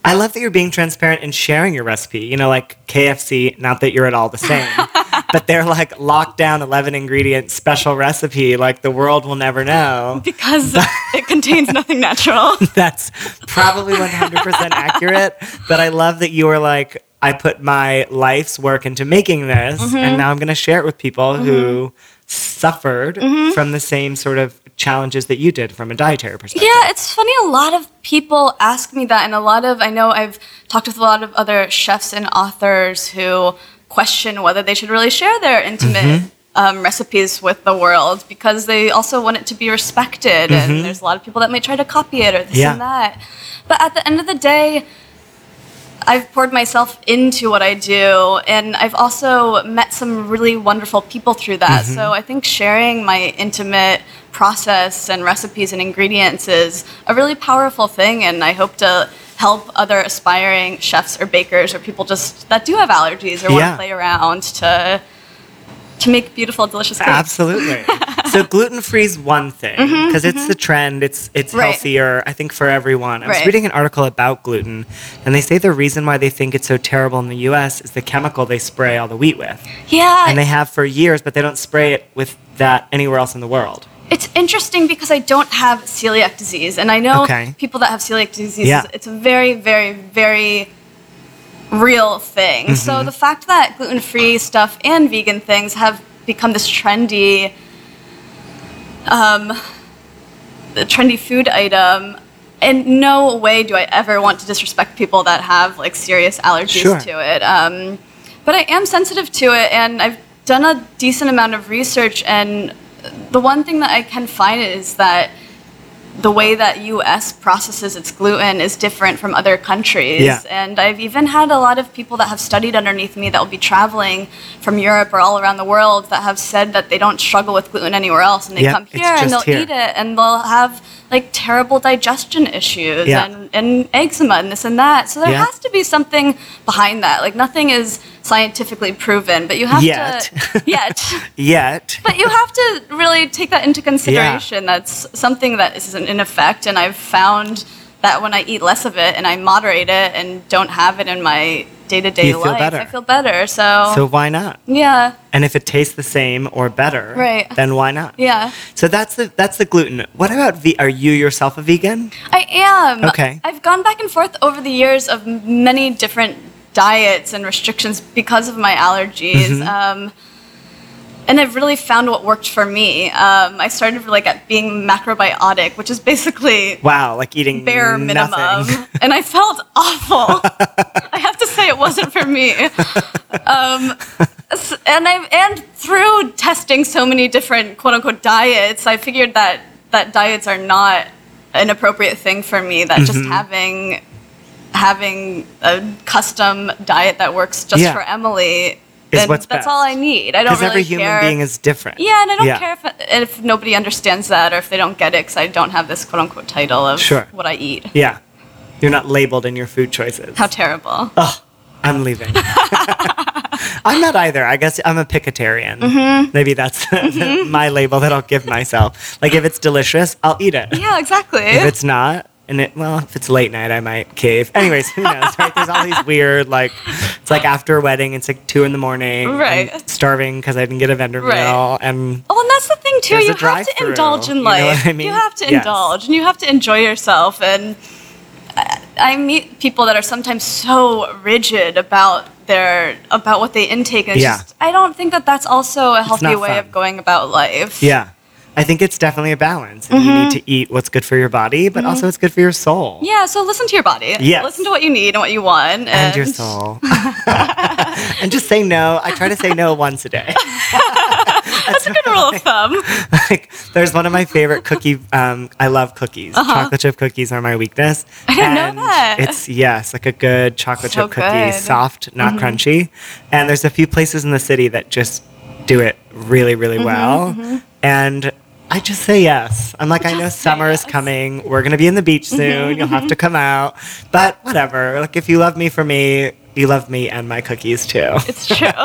I love that you're being transparent and sharing your recipe. You know, like KFC, not that you're at all the same, but they're like locked down 11 ingredient special recipe. Like the world will never know. because it contains nothing natural. That's probably 100% accurate. But I love that you were like, I put my life's work into making this, Mm-hmm. and now I'm going to share it with people who suffered Mm-hmm. from the same sort of challenges that you did from a dietary perspective. Yeah, it's funny. A lot of people ask me that, and a lot of I know I've talked with a lot of other chefs and authors who question whether they should really share their intimate um, recipes with the world because they also want it to be respected, and there's a lot of people that might try to copy it or this Yeah. and that. But at the end of the day. I've poured myself into what I do, and I've also met some really wonderful people through that. Mm-hmm. So I think sharing my intimate process and recipes and ingredients is a really powerful thing, and I hope to help other aspiring chefs or bakers or people just that do have allergies or want to play around to to make beautiful, delicious cakes. Absolutely. so gluten free is one thing because it's the trend. It's it's Mm-hmm, Right. healthier, I think, for everyone. I was Right. reading an article about gluten, and they say the reason why they think it's so terrible in the U.S. is the chemical they spray all the wheat with, Yeah, and they have for years, but they don't spray it with that anywhere else in the world. It's interesting because I don't have celiac disease, and I know Okay. people that have celiac disease. Yeah. It's a very, very, very real thing. Mm-hmm. So the fact that gluten-free stuff and vegan things have become this trendy, um, the trendy food item. In no way do I ever want to disrespect people that have like serious allergies Sure. to it. Um, but I am sensitive to it, and I've done a decent amount of research. And the one thing that I can find is that the way that U.S. processes its gluten is different from other countries. Yeah. And I've even had a lot of people that have studied underneath me that will be traveling from Europe or all around the world that have said that they don't struggle with gluten anywhere else, and they come here and they'll here. eat it, and they'll have like terrible digestion issues Yeah. and, and eczema and this and that. So there Yeah. has to be something behind that. Like nothing is scientifically proven, but you have Yet. to yet. Yet, But you have to really take that into consideration. That's something that is in effect, and I've found that when I eat less of it and I moderate it and don't have it in my day to day life, better. I feel better. So, so why not? yeah, And if it tastes the same or better, Right. then why not? yeah, So that's the that's the gluten. What about ve- are you yourself a vegan? I am. Okay. I've gone back and forth over the years of many different diets and restrictions because of my allergies. Mm-hmm. Um, and I've really found what worked for me. Um, I started like at being macrobiotic, which is basically Wow, like eating bare minimum, and I felt awful. I have to say it wasn't for me. Um, and I and through testing so many different quote unquote diets, I figured that that diets are not an appropriate thing for me. That just Mm-hmm. having having a custom diet that works just Yeah. for Emily. Is what's that's best. all I need. I don't Because really every human care. being is different. Yeah, and I don't care if, if nobody understands that or if they don't get it because I don't have this quote unquote title of Sure. what I eat. Yeah. You're not labeled in your food choices. How terrible. Oh, I'm leaving. I'm not either. I guess I'm a pescatarian. Mm-hmm. Maybe that's my label that I'll give myself. Like if it's delicious, I'll eat it. Yeah, exactly. If it's not, and it well, if it's late night, I might cave. Anyways, who knows? Right? There's all these weird like it's like after a wedding, it's like two in the morning. I'm Right. starving because I didn't get a vendor Right. meal, and Well, and that's the thing too. You have to indulge in you know life. I mean? You have to Yes. indulge, and you have to enjoy yourself. And I, I meet people that are sometimes so rigid about their about what they intake. And Yeah. just, I don't think that that's also a healthy way fun. of going about life. yeah. I think it's definitely a balance. And You need to eat what's good for your body, but also it's good for your soul. Mm-hmm. Yeah, so listen to your body. Yes. Listen to what you need and what you want. And, and your soul. and just say no. I try to say no once a day. That's a good rule of thumb. like, there's one of my favorite cookie. Um, I love cookies. Chocolate chip cookies are my weakness. Uh-huh. I didn't know that. It's yes, like a good chocolate So chip cookie, good. Mm-hmm. soft, not crunchy. And there's a few places in the city that just do it really, really Mm-hmm, well. And I just say yes. I'm like, I know summer is yes. Mm-hmm, coming. We're gonna be in the beach soon. You'll have to come out. But whatever. Like if you love me for me, you love me and my cookies too. It's true.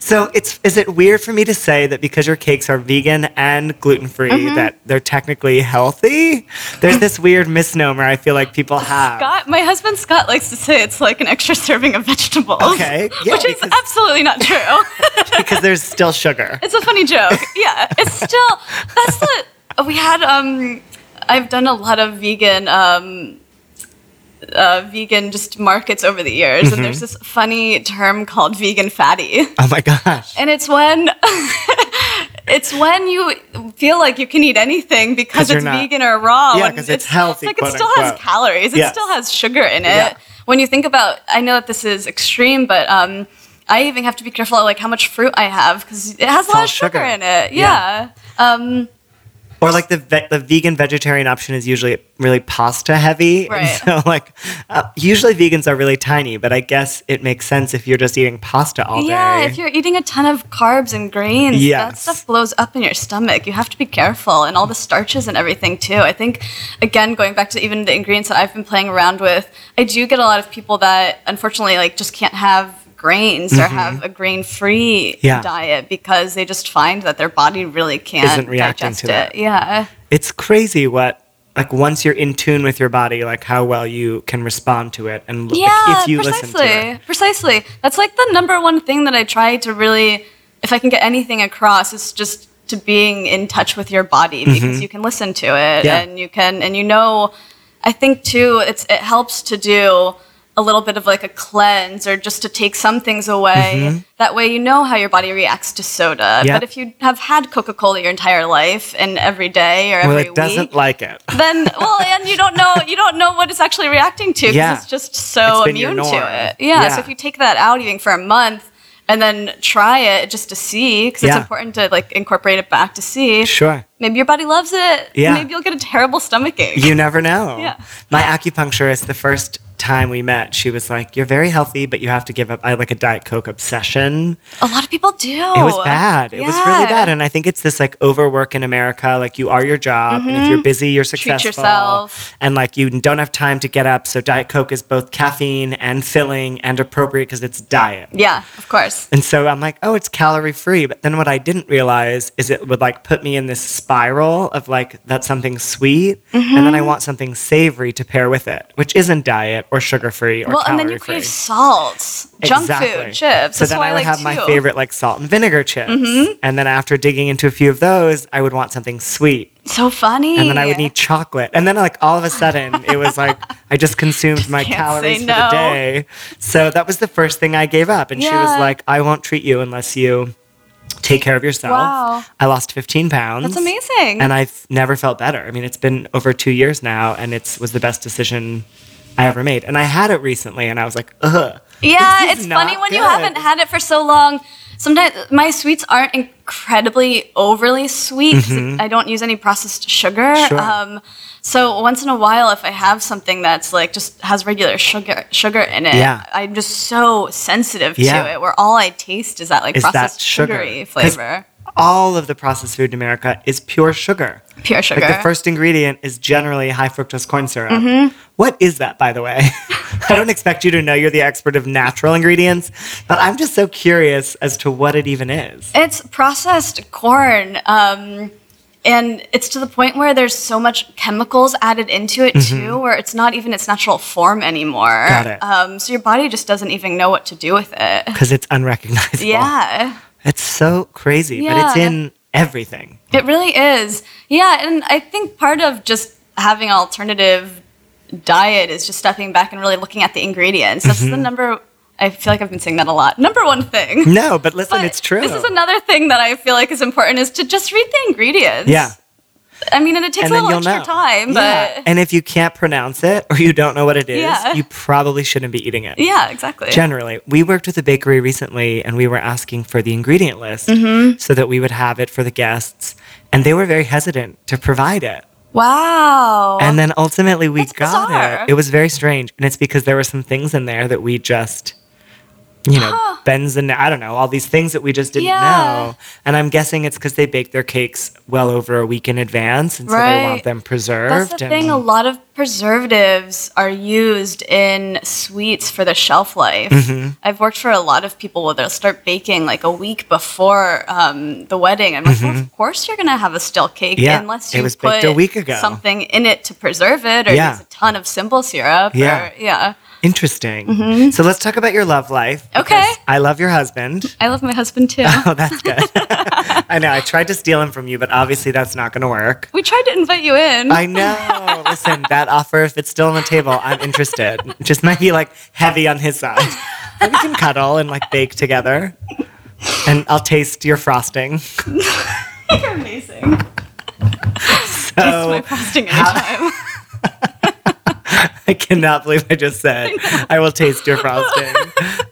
So it's is it weird for me to say that because your cakes are vegan and gluten free Mm-hmm. that they're technically healthy? There's this weird misnomer I feel like people have. Scott, my husband Scott likes to say it's like an extra serving of vegetables. Okay, yeah, which is absolutely not true. because there's still sugar. it's a funny joke. Yeah, it's still that's the we had um I've done a lot of vegan um uh, vegan just markets over the years, Mm-hmm. and there's this funny term called vegan fatty, Oh my gosh. and it's when it's when you feel like you can eat anything because it's not- vegan or raw. Yeah, when 'cause it's healthy, Like it still has unquote. calories. It Yes. still has sugar in it. Yeah. When you think about, I know that this is extreme, but um, I even have to be careful of like how much fruit I have because it has a lot of sugar, sugar. in it. Yeah. Yeah. Um, Or like the ve- the vegan vegetarian option is usually really pasta heavy, and Right. so like uh, usually vegans are really tiny, but I guess it makes sense if you're just eating pasta all yeah, day. Yeah, if you're eating a ton of carbs and grains, that stuff blows up in your stomach. You have to be careful, and all the starches and everything too. I think, again, going back to even the ingredients that I've been playing around with, I do get a lot of people that unfortunately like just can't have grains or have a grain-free Mm-hmm. Yeah. diet because they just find that their body really can't Isn't reacting digest to that. it. Yeah. it's crazy what like once you're in tune with your body, like how well you can respond to it, and Yeah, like, if you precisely. listen to it. Precisely. That's like the number one thing that I try to really, if I can get anything across, is just to being in touch with your body because you can listen to it Mm-hmm. Yeah. and you can, and you know, I think too, it's it helps to do a little bit of like a cleanse or just to take some things away. That way you know how your body reacts to soda. Mm-hmm. But if you have had Coca Cola your entire life and every day or Well, every it doesn't like it. then well, and you don't know you don't know what it's actually reacting to because Yeah. it's just so It's immune to it. Yeah, Yeah. So if you take that out even for a month and then try it just to see, because it's important to like incorporate it back to see. Sure. Maybe your body loves it. Yeah. Maybe you'll get a terrible stomach ache. You never know. Yeah. My acupuncturist, the first time we met, she was like, "You're very healthy, but you have to give up." I had like a diet coke obsession. a lot of people do. It was bad. It was really bad, and I think it's this like overwork in America. Like you are your job, and if you're mm-hmm. busy, you're successful. yourself. and like you don't have time to get up. So diet coke is both caffeine and filling and appropriate because it's diet. Yeah, of course. And so I'm like, oh, it's calorie free. But then what I didn't realize is it would like put me in this spiral of like, that's something sweet. And Mm-hmm. then I want something savory to pair with it, which isn't diet or sugar free or Well, and then you crave salt, junk food, chips. So That's then I would like have my. Mm-hmm. favorite like salt and vinegar chips. And then after digging into a few of those, I would want something sweet. So funny. And then I would need chocolate. And then like all of a sudden it was like I just consumed my calories say for the day. So that was the first thing I gave up. And she was like, I won't treat you unless you take care of yourself. Wow. I lost 15 pounds. That's amazing. And I've never felt better. I mean, it's been over two years now, and it's was the best decision I ever made. And I had it recently, and I was like, ugh. Yeah, it's funny when you haven't had it for so long. Sometimes my sweets aren't incredibly overly sweet. 'cause I don't use any processed sugar. Mm-hmm. Sure. Um, so once in a while, if I have something that's like just has regular sugar sugar in it, Yeah. I'm just so sensitive Yeah. to it. Where all I taste is that like Is that processed sugar? sugary flavor, All of the processed food in America is pure sugar. pure sugar. Like the first ingredient is generally high fructose corn syrup. Mm-hmm. What is that, by the way? I don't expect you to know you're the expert of natural ingredients, but I'm just so curious as to what it even is. It's processed corn. Um, and it's to the point where there's so much chemicals added into it too, where it's not even its natural form anymore. Mm-hmm. Got it. Um, so your body just doesn't even know what to do with it. Because it's unrecognizable. Yeah, It's so crazy, but it's in everything. it really is. Yeah, and I think part of just having an alternative diet is just stepping back and really looking at the ingredients. That's Mm-hmm. the number. I feel like I've been saying that a lot. Number one thing. No, but listen, But it's true. This is another thing that I feel like is important is to just read the ingredients. yeah. I mean, and it takes And a little extra know. time, Yeah. but And if you can't pronounce it or you don't know what it is, Yeah. you probably shouldn't be eating it. yeah, exactly. Generally, we worked with a bakery recently and we were asking for the ingredient list Mm-hmm. so that we would have it for the guests. And they were very hesitant to provide it. wow. And then ultimately we That's got bizarre. it. It was very strange. And it's because there were some things in there that we just, you know, benzen, I don't know, all these things that we just didn't Yeah. know. And I'm guessing it's because they bake their cakes well over a week in advance. And so they want them preserved. That's the and- thing. A lot of preservatives are used in sweets for the shelf life. Mm-hmm. I've worked for a lot of people where they'll start baking like a week before um, the wedding. I'm like, well, of course you're gonna have a still cake Mm-hmm. Yeah, unless you put baked a week ago. something in it to preserve it, or Yeah. use a ton of simple syrup. Yeah. or, yeah. Interesting. So let's talk about your love life. Mm-hmm. Okay. I love your husband. I love my husband too. Oh, that's good. I know. I tried to steal him from you, but obviously that's not going to work. we tried to invite you in. I know. Listen, that offer, if it's still on the table, I'm interested. It just might be like heavy on his side. We can cuddle and like bake together. And I'll taste your frosting. You're amazing. So My frosting anytime. I cannot believe I just said I will taste your frosting.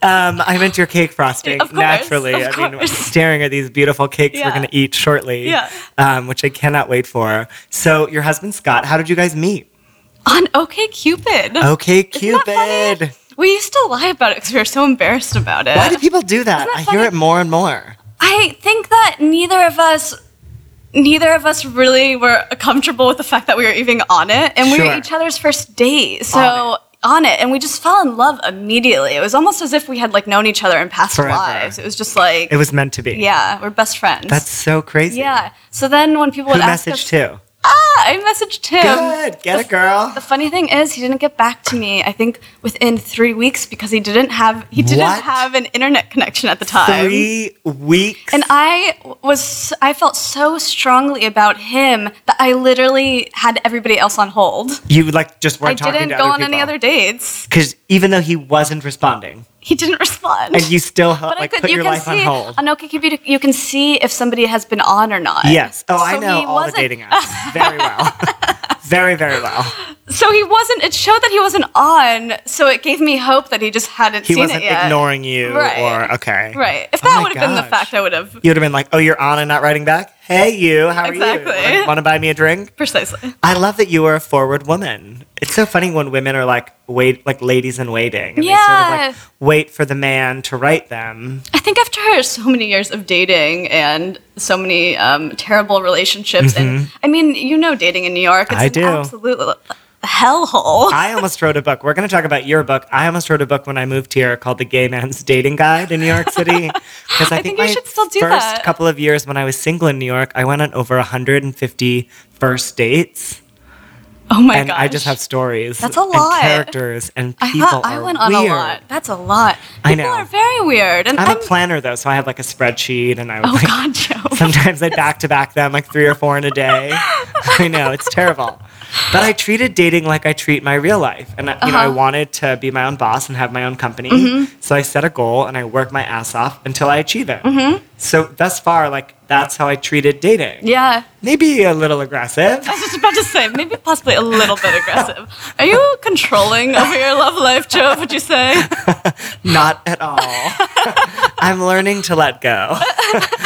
Um, I meant your cake frosting Of course, naturally. I mean, staring at these beautiful cakes we're going to eat shortly, Yeah. um, which I cannot wait for. So, your husband Scott, how did you guys meet? On OK Cupid. Okay, Isn't that funny? Cupid. We used to lie about it because we were so embarrassed about it. Why do people do that? That I hear it more and more. I think that neither of us neither of us really were comfortable with the fact that we were even on it and we Sure. were each other's first date. So On on it. and we just fell in love immediately. It was almost as if we had like known each other in past Forever. lives. It was just like It was meant to be. yeah, we're best friends. That's so crazy. yeah. So then when people Who would ask us, too? Ah, I messaged him. Good. Get it, girl. The funny thing is, he didn't get back to me. I think within three weeks because he didn't have he didn't What? have an internet connection at the time. Three weeks. And I was I felt so strongly about him that I literally had everybody else on hold. you like just weren't talking didn't go on any other dates. Because even though he wasn't responding, He didn't respond. and you still but like I could put you your can life see on hold. on OkCupid you can see if somebody has been on or not. Yes. Oh, I know all the wasn't- dating apps very well. very, very well. So he wasn't it showed that he wasn't on, so it gave me hope that he just hadn't He seen wasn't it yet. ignoring you Right. or okay. Right. If Oh that my would have been the fact, I would have You would have been like, "Oh, you're on and not writing back. Hey, you. How are Exactly. you? Want to buy me a drink?" precisely. I love that you are a forward woman. It's so funny when women are like wait, like ladies in waiting, and they sort of Yeah. like wait for the man to write them. I think after so many years of dating and so many um, terrible relationships, and I mean, you know, dating in New York, it's Mm-hmm. I an do. absolute hellhole. I almost wrote a book. We're going to talk about your book. I almost wrote a book when I moved here called The Gay Man's Dating Guide in New York City. Because I, I think my should still do first that. couple of years when I was single in New York, I went on over 150 first dates. oh my god. I just have stories. That's a and lot. characters and I, people thought I are went on weird. a lot. That's a lot. People I know. are very weird, and I'm, I'm. a planner though, so I had like a spreadsheet and I would oh like, God, Jove. sometimes I'd back to back them like three or four in a day. I know, it's terrible. But I treated dating like I treat my real life. And, I- you know, I uh-huh. wanted to be my own boss and have my own company. Mm-hmm. So I set a goal and I work my ass off until I achieve it. Mm-hmm. So thus far, like, that's how I treated dating. Yeah. Maybe a little aggressive. I was just about to say, maybe possibly a little bit aggressive. Are you controlling over your love life, Jove? Would you say? Not at all. I'm learning to let go.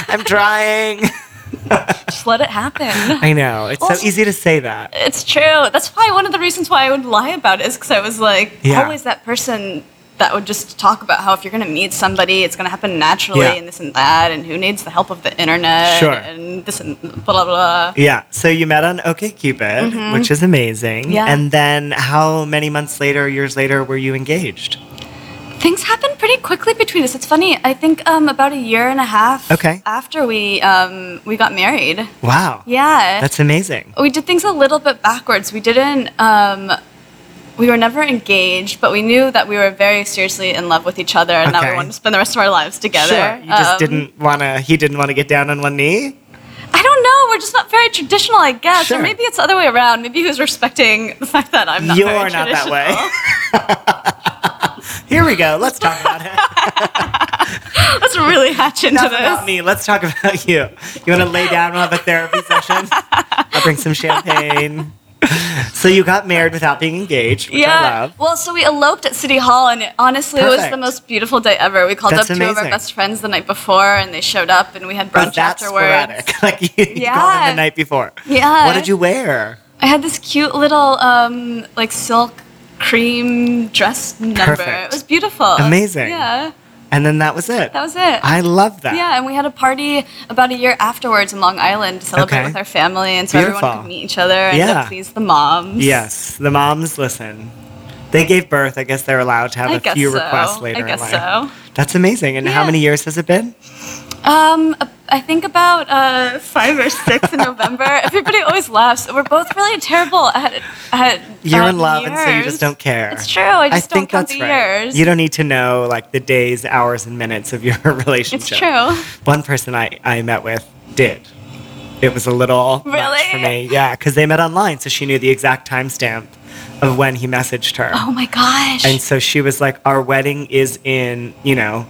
I'm trying. Just let it happen. I know. It's Also- so easy to say that. It's true. That's why one of the reasons why I would lie about it is because I was like Yeah. always that person that would just talk about how if you're going to meet somebody, it's going to happen naturally Yeah. and this and that, and who needs the help of the internet Sure. and this and blah blah blah. Yeah. So you met on OkCupid, which is amazing. Mm-hmm. Yeah. And then how many months later, years later, were you engaged? Things happened pretty quickly between us. It's funny. I think um, about a year and a half Okay. after we um, we got married. Wow. Yeah. That's amazing. we did things a little bit backwards. We didn't. Um, we were never engaged, but we knew that we were very seriously in love with each other, and that we wanted to spend the rest of our lives together. Sure. You just Um, didn't want to, he didn't want to get down on one knee? I don't know. We're just not very traditional, I guess, Sure. or maybe it's the other way around. Maybe he was respecting the fact that I'm not. You're not that way. Here we go. Let's talk about it. Let's really hatch into Enough this. about me. Let's talk about you. You want to lay down? We'll have a therapy session. I'll bring some champagne. So you got married without being engaged, which I Yeah. love. Well, so we eloped at City Hall, and it, honestly, it was the most beautiful day ever. We called That's up two of our best friends the night before, and they showed up, and we had brunch that afterwards. sporadic? Like you, you called them Yeah. the night before. Yeah. What did you wear? I had this cute little um, like silk cream dress number. Perfect. It was beautiful. Amazing. Yeah, And then that was it. that was it. I love that. yeah, and we had a party about a year afterwards in Long Island to celebrate Okay. with our family, and so Beautiful. everyone could meet each other and Yeah. please the moms. Yes, the moms listen. They gave birth. I guess they're allowed to have I a few so. requests later I in guess life. so. That's amazing. And how many years has it been? Um, I think about uh, five or six in November. Everybody always laughs. We're both really terrible at at. You're um, in love, and so you just don't care. It's true. I just think don't count that's the right. years. You don't need to know like the days, hours, and minutes of your relationship. It's true. One person I, I met with did. It was a little much Really? for me. Yeah, because they met online, so she knew the exact timestamp of when he messaged her. Oh my gosh. And so she was like, Our wedding is in, you know,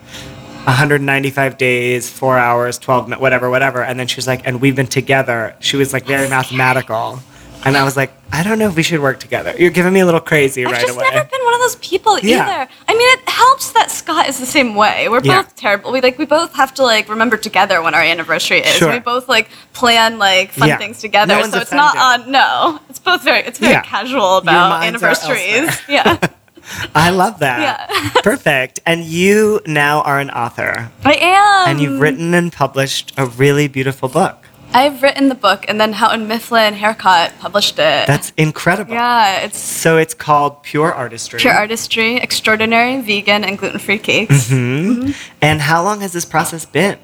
195 days, four hours, 12 minutes, whatever, whatever. And then she was like, And we've been together. She was like very mathematical. And I was like, I don't know if we should work together. You're giving me a little crazy I've right just away. never been one of those people Yeah. either. I mean, it helps that Scott is the same way. We're Yeah. both terrible. We like we both have to like remember together when our anniversary is. Sure. We both like plan like fun Yeah. things together. No so it's not on. No, it's both very. It's very casual about anniversaries. Yeah, I love that. Yeah. Perfect. And you now are an author. I am. And you've written and published a really beautiful book. I've written the book, and then Houghton Mifflin Harcourt published it. That's incredible. yeah. It's So it's called Pure Artistry. pure artistry, extraordinary vegan and gluten free cakes. Mm-hmm. And how long has this process been?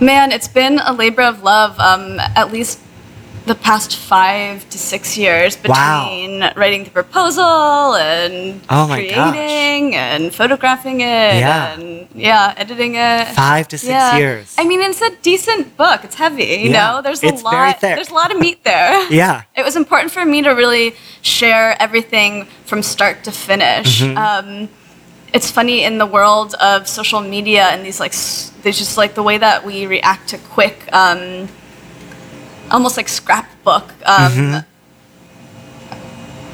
Man, it's been a labor of love. Um, at least the past five to six years Wow. between writing the proposal and Oh my gosh. creating and photographing it Yeah. and yeah, editing it. Five to six yeah. years. I mean, it's a decent book. It's heavy, you Yeah. know. There's a It's lot. very thick. There's a lot of meat there. Yeah. It was important for me to really share everything from start to finish. Mm-hmm. Um, it's funny in the world of social media and these like there's just like the way that we react to quick, um, almost like scrapbook. Um.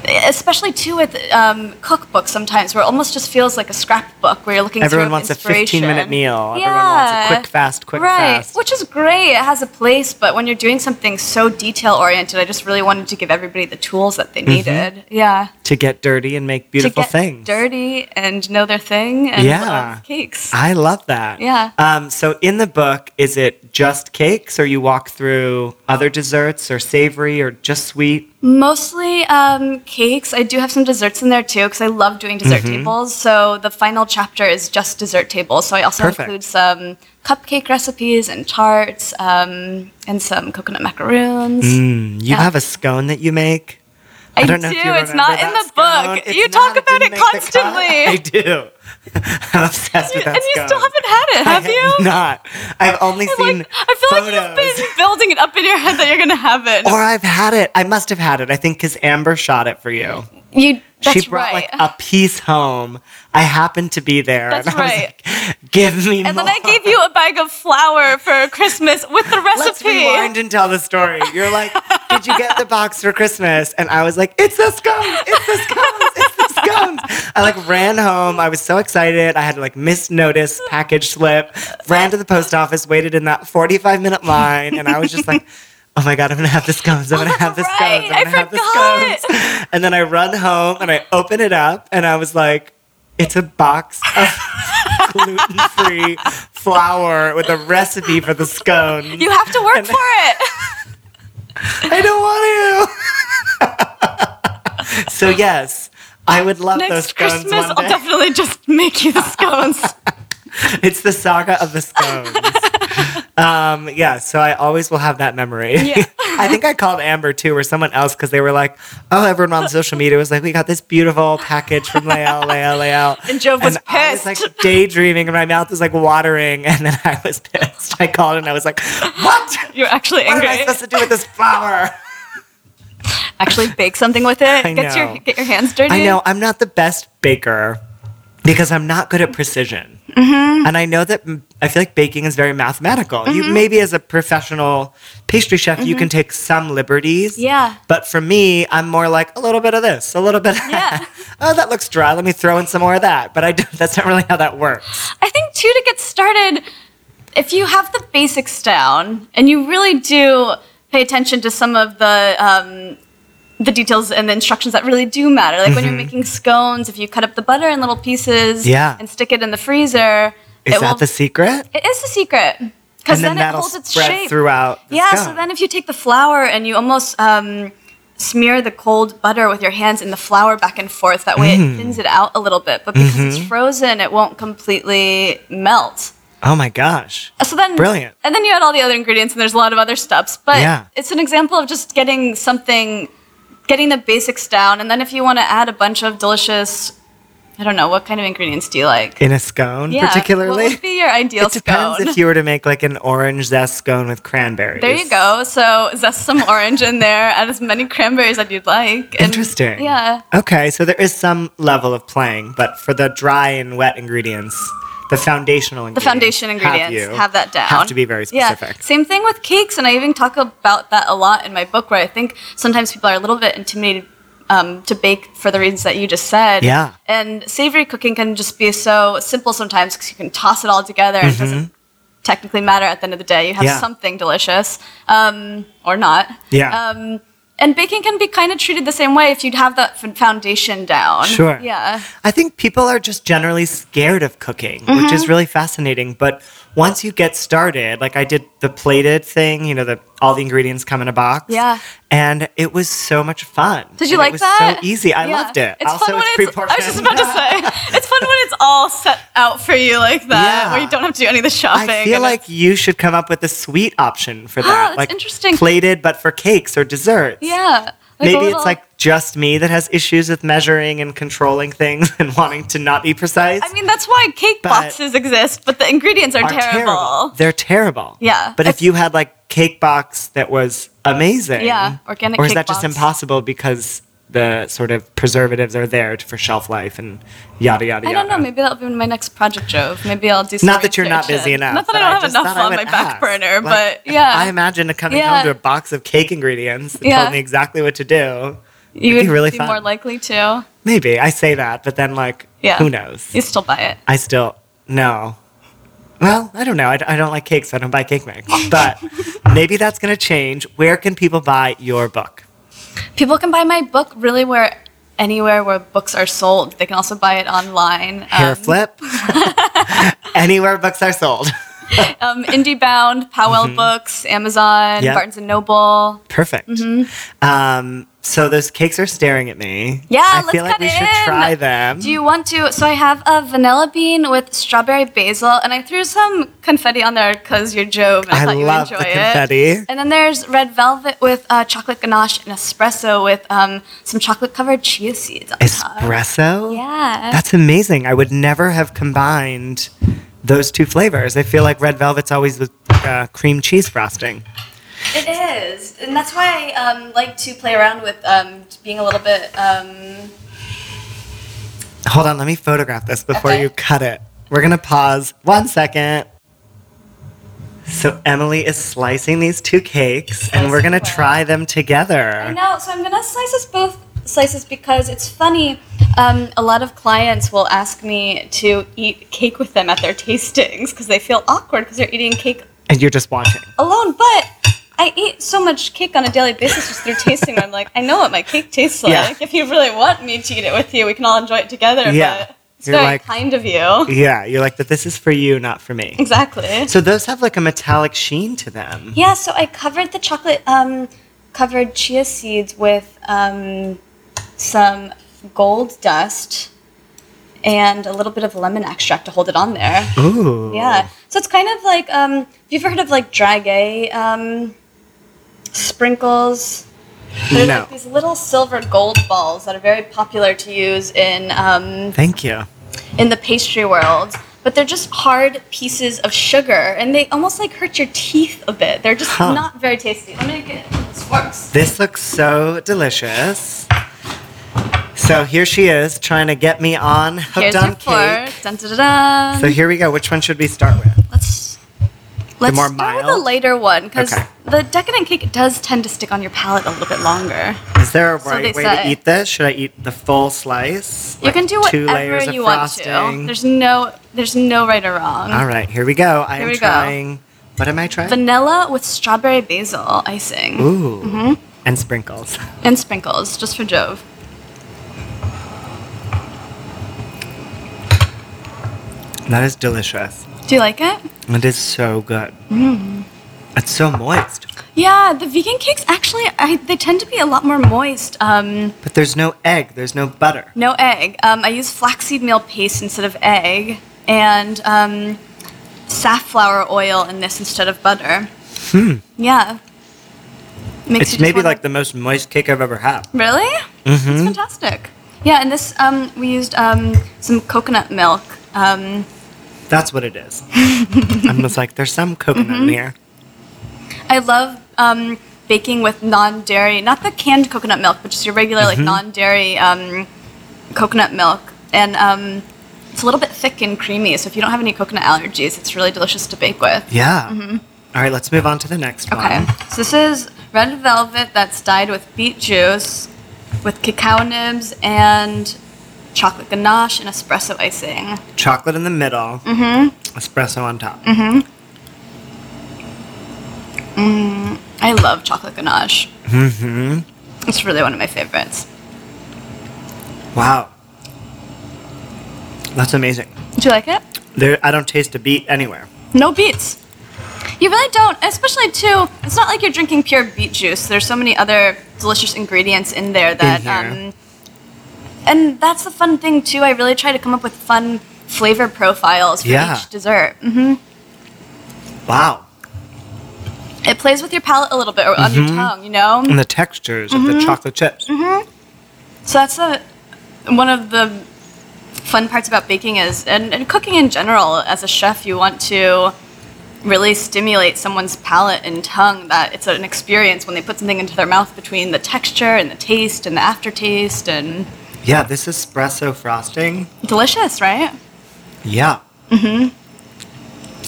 Especially too with um, cookbooks sometimes, where it almost just feels like a scrapbook where you're looking Everyone through wants a 15 minute meal. Everyone wants Yeah. a quick, fast, quick, right. fast. Which is great. It has a place, but when you're doing something so detail oriented, I just really wanted to give everybody the tools that they needed. Yeah. To get dirty and make Mm-hmm. beautiful to get things. dirty and know their thing and Yeah. cakes. I love that. Yeah. Um, so in the book, is it just cakes or you walk through other desserts or savory or just sweet? Mostly um, cakes. I do have some desserts in there too because I love doing dessert Mm-hmm. tables. So the final chapter is just dessert tables. So I also Perfect. include some cupcake recipes and tarts um, and some coconut macaroons. Mm, you Yeah. have a scone that you make. I, don't know if you it's not in the scone. book. It's you talk about it make the cut. constantly. I do. I'm obsessed with that and you still haven't had it, have I you? Not. I've only Like, seen I feel photos. like you've been building it up in your head that you're gonna have it. or I've had it. I must have had it. I think because Amber shot it for you. you. That's she brought right. like a piece home. I happened to be there. That's and I was right. like, Give me and more. then I gave you a bag of flour for Christmas with the recipe. Let's rewind and tell the story. You're like, did you get the box for Christmas? And I was like, it's the scones, it's the scones, it's the scones. I like ran home. I was so excited. I had like missed misnoticed package slip, ran to the post office, waited in that 45 minute line, and I was just like, oh my God, I'm gonna have the scones. I'm gonna have the that's scones. right. I'm gonna I have the scones. And then I run home and I open it up and I was like, it's a box of gluten free flour with a recipe for the scones. You have to work And- for it. I don't want to. so yes, I would love those Next scones Christmas, one I'll definitely just make you the scones. It's the saga of the scones. um, yeah, so I always will have that memory. Yeah. I think I called Amber too, or someone else, because they were like, "Oh, everyone on social media was like, we got this beautiful package from Lael, Lael, Lael." And Jove was I was pissed. like daydreaming, and my mouth was like watering, and then I was pissed. I called and I was like, "What? You're actually angry. What am I supposed to do with this flour?" Actually, bake something with it. I Get know. your get your hands dirty. I know I'm not the best baker because I'm not good at precision. Mm-hmm. And I know that I feel like baking is very mathematical. You Mm-hmm. maybe as a professional pastry chef, you can take some liberties. Yeah. But for me, I'm more like a little bit of this, a little bit. Of Yeah. that. oh, that looks dry. Let me throw in some more of that. But I don't, that's not really how that works. I think too to get started, if you have the basics down and you really do pay attention to some of the um, the details and the instructions that really do matter, like when you're making scones, if you cut up the butter in little pieces Mm-hmm. Yeah. and stick it in the freezer, Is that will, the secret? it is the secret because then, then, it holds its shape throughout. The yeah, scone. so then if you take the flour and you almost um, smear the cold butter with your hands in the flour back and forth, that way Mm. it thins it out a little bit. But because Mm-hmm. it's frozen, it won't completely melt. Oh my gosh. So then, Brilliant. And then you add all the other ingredients, and there's a lot of other steps. But Yeah. it's an example of just getting something, getting the basics down, and then if you want to add a bunch of delicious, I don't know, what kind of ingredients do you like? In a scone, yeah, particularly? what would be your ideal it depends scone? if you were to make like an orange zest scone with cranberries. There you go. So zest some orange in there. Add as many cranberries as you'd like. and- Interesting. Yeah. Okay, so there is some level of playing, but for the dry and wet ingredients, the foundational ingredients. The foundation ingredients have, have, that down. Have to be very specific. Yeah. Same thing with cakes, and I even talk about that a lot in my book, where I think sometimes people are a little bit intimidated um, to bake for the reasons that you just said. Yeah. And savory cooking can just be so simple sometimes because you can toss it all together and it doesn't technically matter at the end of the day. You have Mm-hmm. Yeah. something delicious, um, or not. Yeah. Um, and baking can be kind of treated the same way if you'd have that f- foundation down. Sure. Yeah. I think people are just generally scared of cooking, which Mm-hmm. is really fascinating. But once you get started, like I did the plated thing, you know, the all the ingredients come in a box. Yeah. And it was so much fun. Did you And like it was that? so easy. I Yeah. loved it. It's also, fun when it's it's. I was just about to say, it's fun when it's all set out for you like that, Yeah. where you don't have to do any of the shopping. I feel like you should come up with a sweet option for that. that's like interesting. Plated, but for cakes or desserts. yeah, like Maybe little- it's like just me that has issues with measuring and controlling things and wanting to not be precise. I mean, that's why cake But- boxes exist, but the ingredients are, are terrible. They're terrible. Yeah. But if If- you had like cake box that was amazing. Yeah, organic Or is that just impossible because the sort of preservatives are there for shelf life and yada yada yada. I don't know. Maybe that'll be my next project, Jove. Maybe I'll do. Some Not that you're not busy enough. Not that I don't have enough on my back ask. burner, Like, but yeah, I imagine a coming Yeah. home to a box of cake ingredients that Yeah. told me exactly what to do. you it'd be really be fun. more likely to. Maybe I say that, but then like, Yeah. who knows? You still buy it. I still no. Well, I don't know. I, I don't like cake, so I don't buy cake mix. But maybe that's going to change. Where can people buy your book? People can buy my book really where anywhere where books are sold. They can also buy it online. Hair Um, flip. Anywhere books are sold. um, IndieBound, Powell Books, Amazon, Yep. Barnes and Noble. Perfect. Um, so those cakes are staring at me. Yeah, I let's feel like we should try them. Do you want to? So I have a vanilla bean with strawberry basil, and I threw some confetti on there because you're Jove, and I, I thought you love would the confetti. it. And then there's red velvet with uh, chocolate ganache and espresso with um, some chocolate covered chia seeds on top. Espresso? Yeah. That's amazing. I would never have combined those two flavors. I feel like red velvet's always with uh, cream cheese frosting. It is, and that's why I um, like to play around with um, being a little bit. Um, Hold on, let me photograph this before Okay. you cut it. We're gonna pause one second. So Emily is slicing these two cakes, and we're gonna try them I together. know, so I'm gonna slice us both slices because it's funny. Um, a lot of clients will ask me to eat cake with them at their tastings because they feel awkward because they're eating cake And you're just watching. alone. But I eat so much cake on a daily basis just through tasting. I'm like, I know what my cake tastes like. Yeah. If you really want me to eat it with you, we can all enjoy it together. Yeah. But it's You're very like- kind of you. Yeah, you're like, but this is for you, not for me. Exactly. So those have like a metallic sheen to them. Yeah, so I covered the chocolate um, covered chia seeds with um, some gold dust and a little bit of lemon extract to hold it on there. Ooh. Yeah, so it's kind of like um, have you ever heard of like dragée um, sprinkles? They're No. like these little silver gold balls that are very popular to use in um, Thank you. in the pastry world. But they're just hard pieces of sugar, and they almost like hurt your teeth a bit. They're just Huh. not very tasty. Let me get this forks. This looks so delicious. So here she is trying to get me on hooked Here's on your cake. Dun, dun, dun, dun. So here we go. Which one should we start with? let's let's more start with mild? the later one because Okay. the decadent cake does tend to stick on your palate a little bit longer. Is there a So right they way say. to eat this? Should I eat the full slice? You can do Like two layers whatever of you want frosting? to. There's no there's no right or wrong. All right, here we go. I Here am we go. trying. What am I trying? Vanilla with strawberry basil icing Ooh. Mm-hmm. And sprinkles. and sprinkles, just for Jove. That is delicious. Do you like it? It is so good. Mm. It's so moist. Yeah, the vegan cakes actually I, they tend to be a lot more moist. Um, But there's no egg, there's no butter. no egg. Um, I use flaxseed meal paste instead of egg, and um, safflower oil in this instead of butter. Hmm. Yeah. Makes It's maybe wanna- like the most moist cake I've ever had. Really? Mm-hmm. It's fantastic. Yeah, and this um, we used um, some coconut milk. That's what it is. I'm just like, there's some coconut Mm-hmm. in here. I love um, baking with non-dairy, not the canned coconut milk, but just your regular Mm-hmm. like non-dairy um, coconut milk, and um, it's a little bit thick and creamy. So if you don't have any coconut allergies, it's really delicious to bake with. Yeah. All right, let's move on to the next Mm-hmm. Okay, one. so this is red velvet that's dyed with beet juice, with cacao nibs and chocolate ganache and espresso icing. Chocolate in the middle, Mm-hmm. espresso on top. Mm-hmm. Mm, I love chocolate ganache. Mm-hmm. It's really one of my favorites. Wow. That's amazing. Do you like it? There, I don't taste a beet anywhere. No beets. You really don't, especially too. It's not like you're drinking pure beet juice. There's so many other delicious ingredients in there that, here. um, and that's the fun thing too. I really try to come up with fun flavor profiles for Yeah. each dessert. hmm Wow. It plays with your palate a little bit or on your tongue, you know. And the textures Mm-hmm. of the chocolate chips. So that's a one of the fun parts about baking is and, and cooking in general. As a chef, you want to really stimulate someone's palate and tongue that it's an experience when they put something into their mouth between the texture and the taste and the aftertaste and Yeah, this espresso frosting. delicious, right? Yeah. Mm-hmm.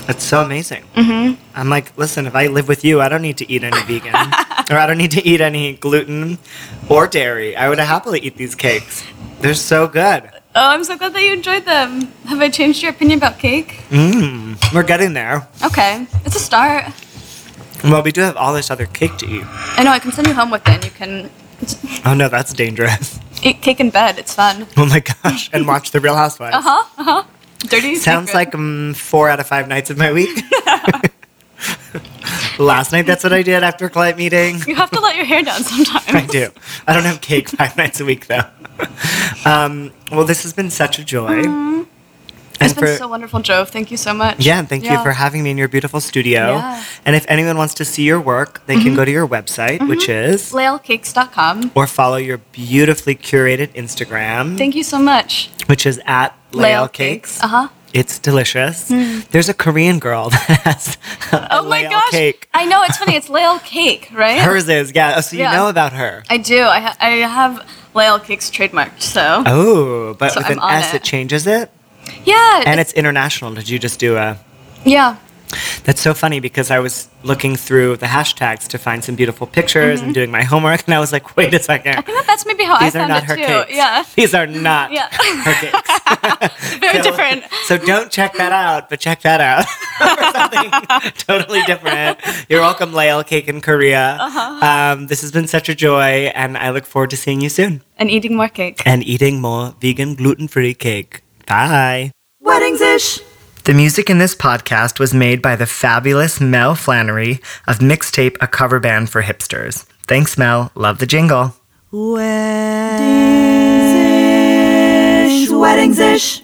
It's so amazing. Mm-hmm. I'm like, listen, if I live with you, I don't need to eat any vegan. or I don't need to eat any gluten or dairy. I would happily eat these cakes. They're so good. Oh, I'm so glad that you enjoyed them. Have I changed your opinion about cake? Mmm. We're getting there. Okay, it's a start. Well, we do have all this other cake to eat. I know I can send you home with it. and You can Oh no, that's dangerous. Eat cake in bed. It's fun. Oh my gosh. And watch The Real Housewives. Uh huh. Uh huh. Dirty Sounds secret. like um, four out of five nights of my week. Last night, that's what I did after a client meeting. you have to let your hair down sometimes. I do. I don't have cake five nights a week, though. Um, well, this has been such a joy. Mm-hmm. It's been so wonderful, Jove. Thank you so much. Yeah, and thank you for having me in your beautiful studio. Yeah. Mm-hmm. And if anyone wants to see your work, they can go to your website, which is, LaelCakes.com. or follow your beautifully curated Instagram, Thank you so much. which is at Lael Cakes. Uh huh. It's delicious. There's a Korean girl that has a Oh my gosh. cake. I know, it's funny. It's Lael Cake, right? Hers is, yeah. Oh, so you Yeah. know about her. I do. I, ha- I have Lael Cakes trademarked, so. Oh, but So with I'm an S, it. it. changes it. Yeah. And it's international. Did you just do a. yeah. That's so funny because I was looking through the hashtags to find some beautiful pictures and doing my homework, and I was like, wait a second. Mm-hmm. I think that that's maybe how These I are found not it her too. cakes. Yeah. These are not Yeah. her cakes. Very So- different. So don't check that out, but check that out for something totally different. You're welcome, Lael Cake in Korea. Uh-huh. Um, this has been such a joy, and I look forward to seeing you soon And eating more cake. and eating more vegan, gluten free cake. Bye. Weddings ish. The music in this podcast was made by the fabulous Mel Flannery of Mixtape, a cover band for hipsters. Thanks, Mel. Love the jingle. Weddings ish. Weddings ish.